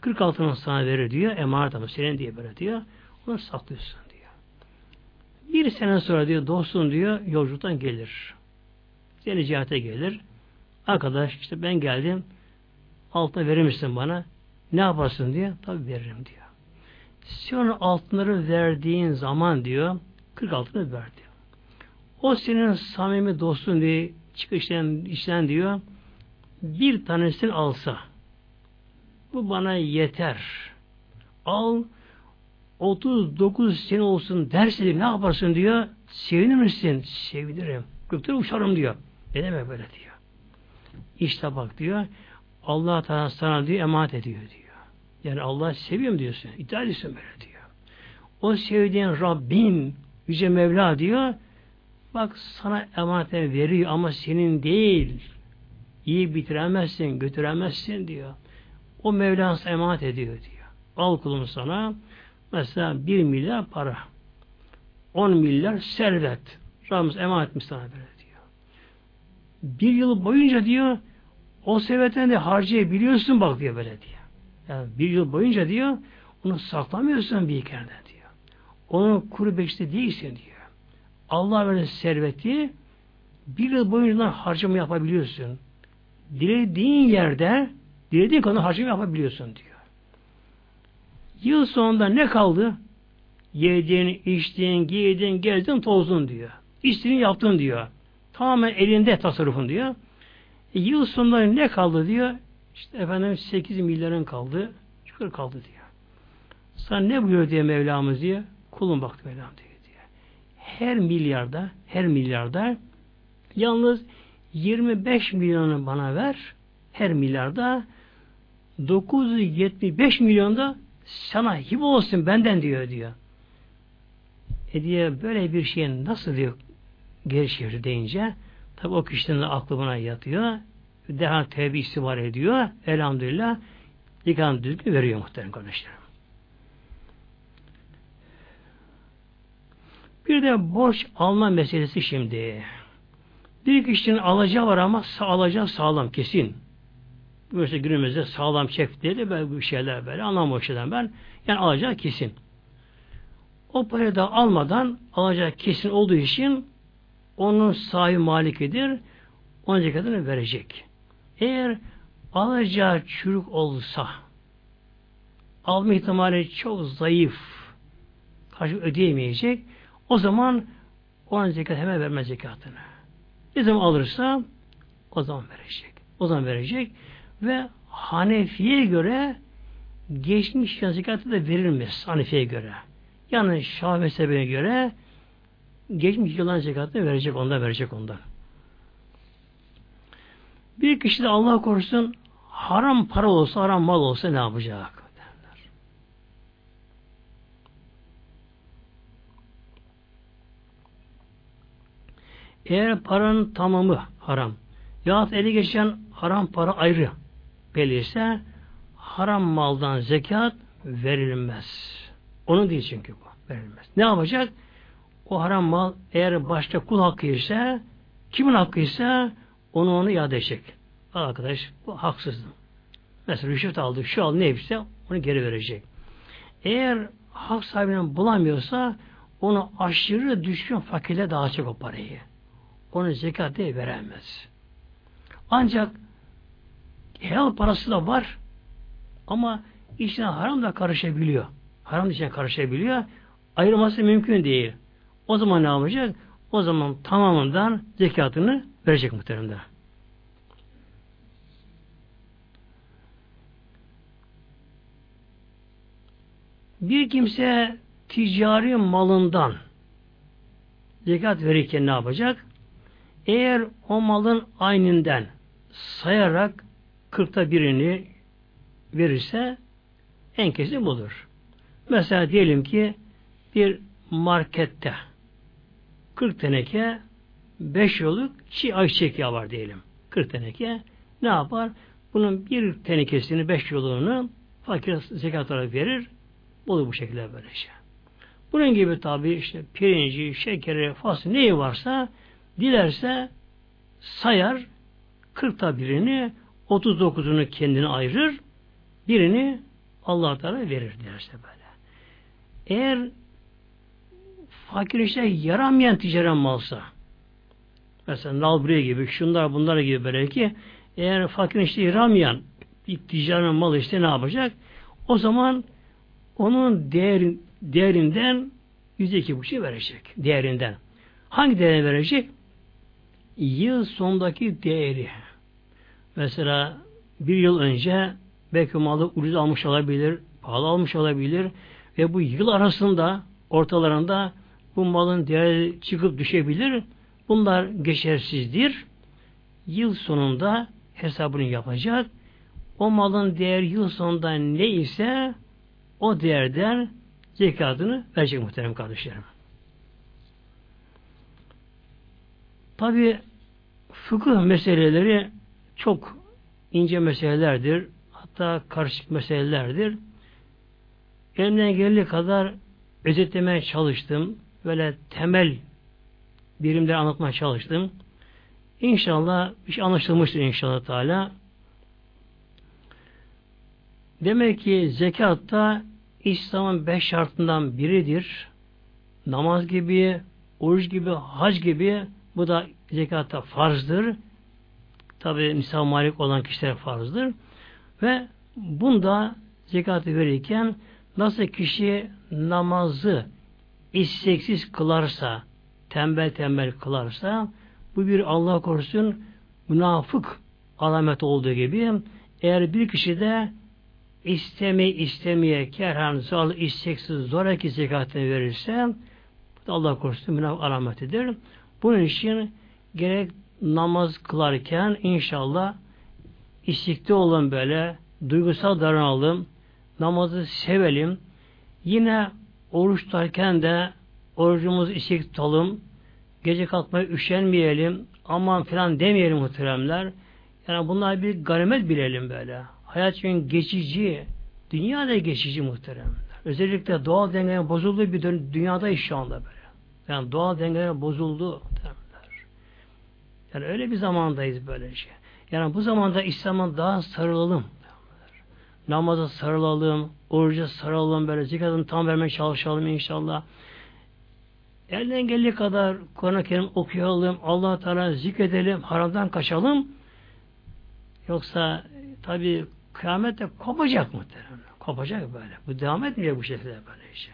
40 altını sana verir diyor. Emanet ama senin diye böyle diyor. Onu saklıyorsun diyor. Bir sene sonra diyor dostun diyor yolculuktan gelir. Seni cihate gelir. Arkadaş işte ben geldim altına verir misin bana? Ne yaparsın diyor. Tabi veririm diyor. Sen altınları verdiğin zaman diyor 40 altını ver diyor. O senin samimi dostun diye çıkıştan işten diyor bir tanesini alsa bu bana yeter. Al 39 sene olsun derse ne yaparsın diyor. Sevinir misin? Sevinirim. Gökten uçarım diyor. Ne demek böyle diyor. İşte bak diyor. Allah Teala sana diyor emanet ediyor diyor. Yani Allah seviyorum diyorsun. İddia ediyorsun böyle diyor. O sevdiğin Rabbin Yüce Mevla diyor bak sana emanet veriyor ama senin değil. İyi bitiremezsin, götüremezsin diyor. O Mevlana emanet ediyor diyor. Al kulum sana mesela bir milyar para. on milyar servet. Rabbimiz emanet etmiş sana böyle diyor. Bir yıl boyunca diyor o servetten de harcayabiliyorsun bak diyor böyle diyor. Yani bir yıl boyunca diyor onu saklamıyorsun bir kenarda diyor. Onun kuru bekçisi değilsin diyor. Allah böyle serveti bir yıl boyunca harcama yapabiliyorsun. Dilediğin yerde dilediğin kadar harcama yapabiliyorsun diyor. Yıl sonunda ne kaldı? Yedin, içtin, giydin, gezdin, tozdun diyor. İstediğini yaptın diyor. Tamamen elinde tasarrufun diyor. E, yıl sonunda ne kaldı diyor. İşte efendim 8 milyarın kaldı. Şükür kaldı diyor. Sana ne buyuruyor diye Mevlamız diyor. Kulun baktı Mevlam diyor, diyor. Her milyarda, her milyarda yalnız 25 milyonu bana ver. Her milyarda 975 milyonda sana hibe olsun benden diyor diyor. E diye böyle bir şeyin nasıl diyor geri deyince tabi o kişinin aklı buna yatıyor. Derhal tevbe istibar ediyor. Elhamdülillah nikahını düzgün veriyor muhterem kardeşlerim. Bir de borç alma meselesi şimdi. Bir kişinin alacağı var ama alacağı sağlam kesin. Böyle günümüzde sağlam çek dedi böyle bir şeyler böyle anlamı şeyden ben. Yani alacağı kesin. O parayı da almadan alacağı kesin olduğu için onun sahibi malikidir. Onun zekatını verecek. Eğer alacağı çürük olsa alma ihtimali çok zayıf karşı ödeyemeyecek o zaman onun zekat hemen vermez zekatını. Ne zaman alırsa o zaman verecek. O zaman verecek ve Hanefi'ye göre geçmiş zekatı da verilmez Hanefi'ye göre. Yani Şah mezhebine göre geçmiş yılan zekatını verecek ondan verecek ondan. Bir kişi de Allah korusun haram para olsa, haram mal olsa ne yapacak? Derler. Eğer paranın tamamı haram, yahut eli geçen haram para ayrı belirse haram maldan zekat verilmez. Onun değil çünkü bu. Verilmez. Ne yapacak? O haram mal eğer başka kul hakkı ise kimin hakkı ise onu onu iade edecek. Arkadaş bu haksızdı. Mesela rüşvet aldı, şu aldı neyse onu geri verecek. Eğer hak sahibini bulamıyorsa onu aşırı düşkün fakirle dağıtacak o parayı. Onu zekat diye veremez. Ancak helal parası da var ama içine haram da karışabiliyor. Haram içine karışabiliyor. Ayırması mümkün değil. O zaman ne yapacak? O zaman tamamından zekatını verecek muhteremde. Bir kimse ticari malından zekat verirken ne yapacak? Eğer o malın ayninden sayarak kırkta birini verirse en kesin budur. Mesela diyelim ki bir markette 40 teneke 5 yıllık çiğ ayçiçek yağı var diyelim. 40 teneke ne yapar? Bunun bir tenekesini 5 yılını fakir zekat olarak verir. Olur bu şekilde böyle şey. Bunun gibi tabi işte pirinci, şekeri, fasulye neyi varsa dilerse sayar 40'ta birini 39'unu kendine ayırır birini Allah Teala verir derse böyle. Eğer fakir işte yaramayan ticari malsa mesela nalbriye gibi şunlar bunlar gibi böyle ki eğer fakir işte yaramayan bir ticari mal işte ne yapacak? O zaman onun değer, değerinden yüzde iki buçuk verecek. Değerinden. Hangi değerini verecek? Yıl sondaki değeri. Mesela bir yıl önce belki malı ucuz almış olabilir, pahalı almış olabilir ve bu yıl arasında ortalarında bu malın değeri çıkıp düşebilir. Bunlar geçersizdir. Yıl sonunda hesabını yapacak. O malın değeri yıl sonunda ne ise o değerden zekatını verecek muhterem kardeşlerim. Tabi fıkıh meseleleri çok ince meselelerdir. Hatta karışık meselelerdir. Elimden geldiği kadar özetlemeye çalıştım. Böyle temel birimleri anlatmaya çalıştım. İnşallah bir şey anlaşılmıştır inşallah Teala. Demek ki zekatta İslam'ın beş şartından biridir. Namaz gibi, oruç gibi, hac gibi Bu da zekatta farzdır. Tabi nisab malik olan kişiler farzdır. Ve bunda zekatı verirken nasıl kişi namazı isteksiz kılarsa, tembel tembel kılarsa, bu bir Allah korusun münafık alamet olduğu gibi eğer bir kişi de istemeye istemeye kerhan zorlu isteksiz zoraki zekatını verirse Allah korusun münafık alametidir. Bunun için gerek namaz kılarken inşallah istikte olun böyle duygusal davranalım namazı sevelim. Yine oruç tutarken de orucumuzu istik tutalım gece kalkmaya üşenmeyelim aman filan demeyelim muhteremler. Yani bunlar bir ganimet bilelim böyle. Hayat çünkü geçici dünya da geçici muhteremler. Özellikle doğal dengenin bozulduğu bir dünyada şu anda böyle. Yani doğal dengeler bozuldu yani öyle bir zamandayız böylece. Yani bu zamanda İslam'a daha sarılalım. Namaza sarılalım, oruca sarılalım, böyle zekatını tam vermeye çalışalım inşallah. Elden geldiği kadar Kur'an-ı Kerim okuyalım, allah Teala zikredelim, haramdan kaçalım. Yoksa tabi kıyamette kopacak muhtemelen. Kopacak böyle. Bu devam etmeyecek bu şekilde böyle işte.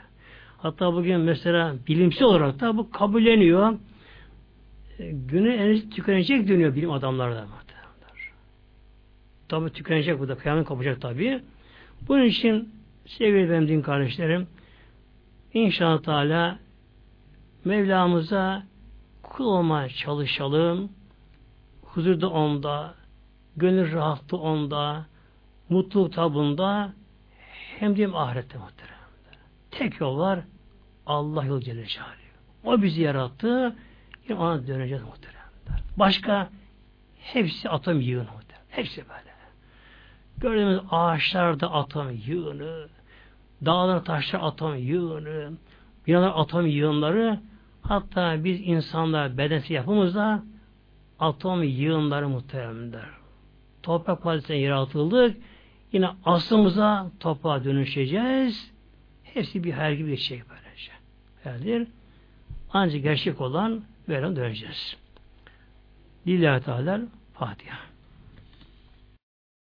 Hatta bugün mesela bilimsel olarak da bu kabulleniyor günü enerji tükenecek dönüyor bilim adamları da. Tabi tükenecek bu da. Kıyamet kopacak tabi. Bunun için sevgili benim din kardeşlerim inşallah Teala Mevlamıza kul olmaya çalışalım. Huzurda onda, gönül rahatlığı onda, mutluluk tabunda hem de ahirette muhteremde. Tek yol var Allah yol Celle O bizi yarattı. Yine ona döneceğiz muhteremler. Başka hepsi atom yığını muhterem. Hepsi böyle. Gördüğümüz ağaçlarda atom yığını, dağlar taşlar atom yığını, binalar atom yığınları, hatta biz insanlar bedensi yapımızda atom yığınları muhteremler. Toprak maddesinden yaratıldık. Yine aslımıza toprağa dönüşeceğiz. Hepsi bir her gibi geçecek böylece. Yani ancak gerçek olan Böyle döneceğiz. Lillahi Teala Fatiha.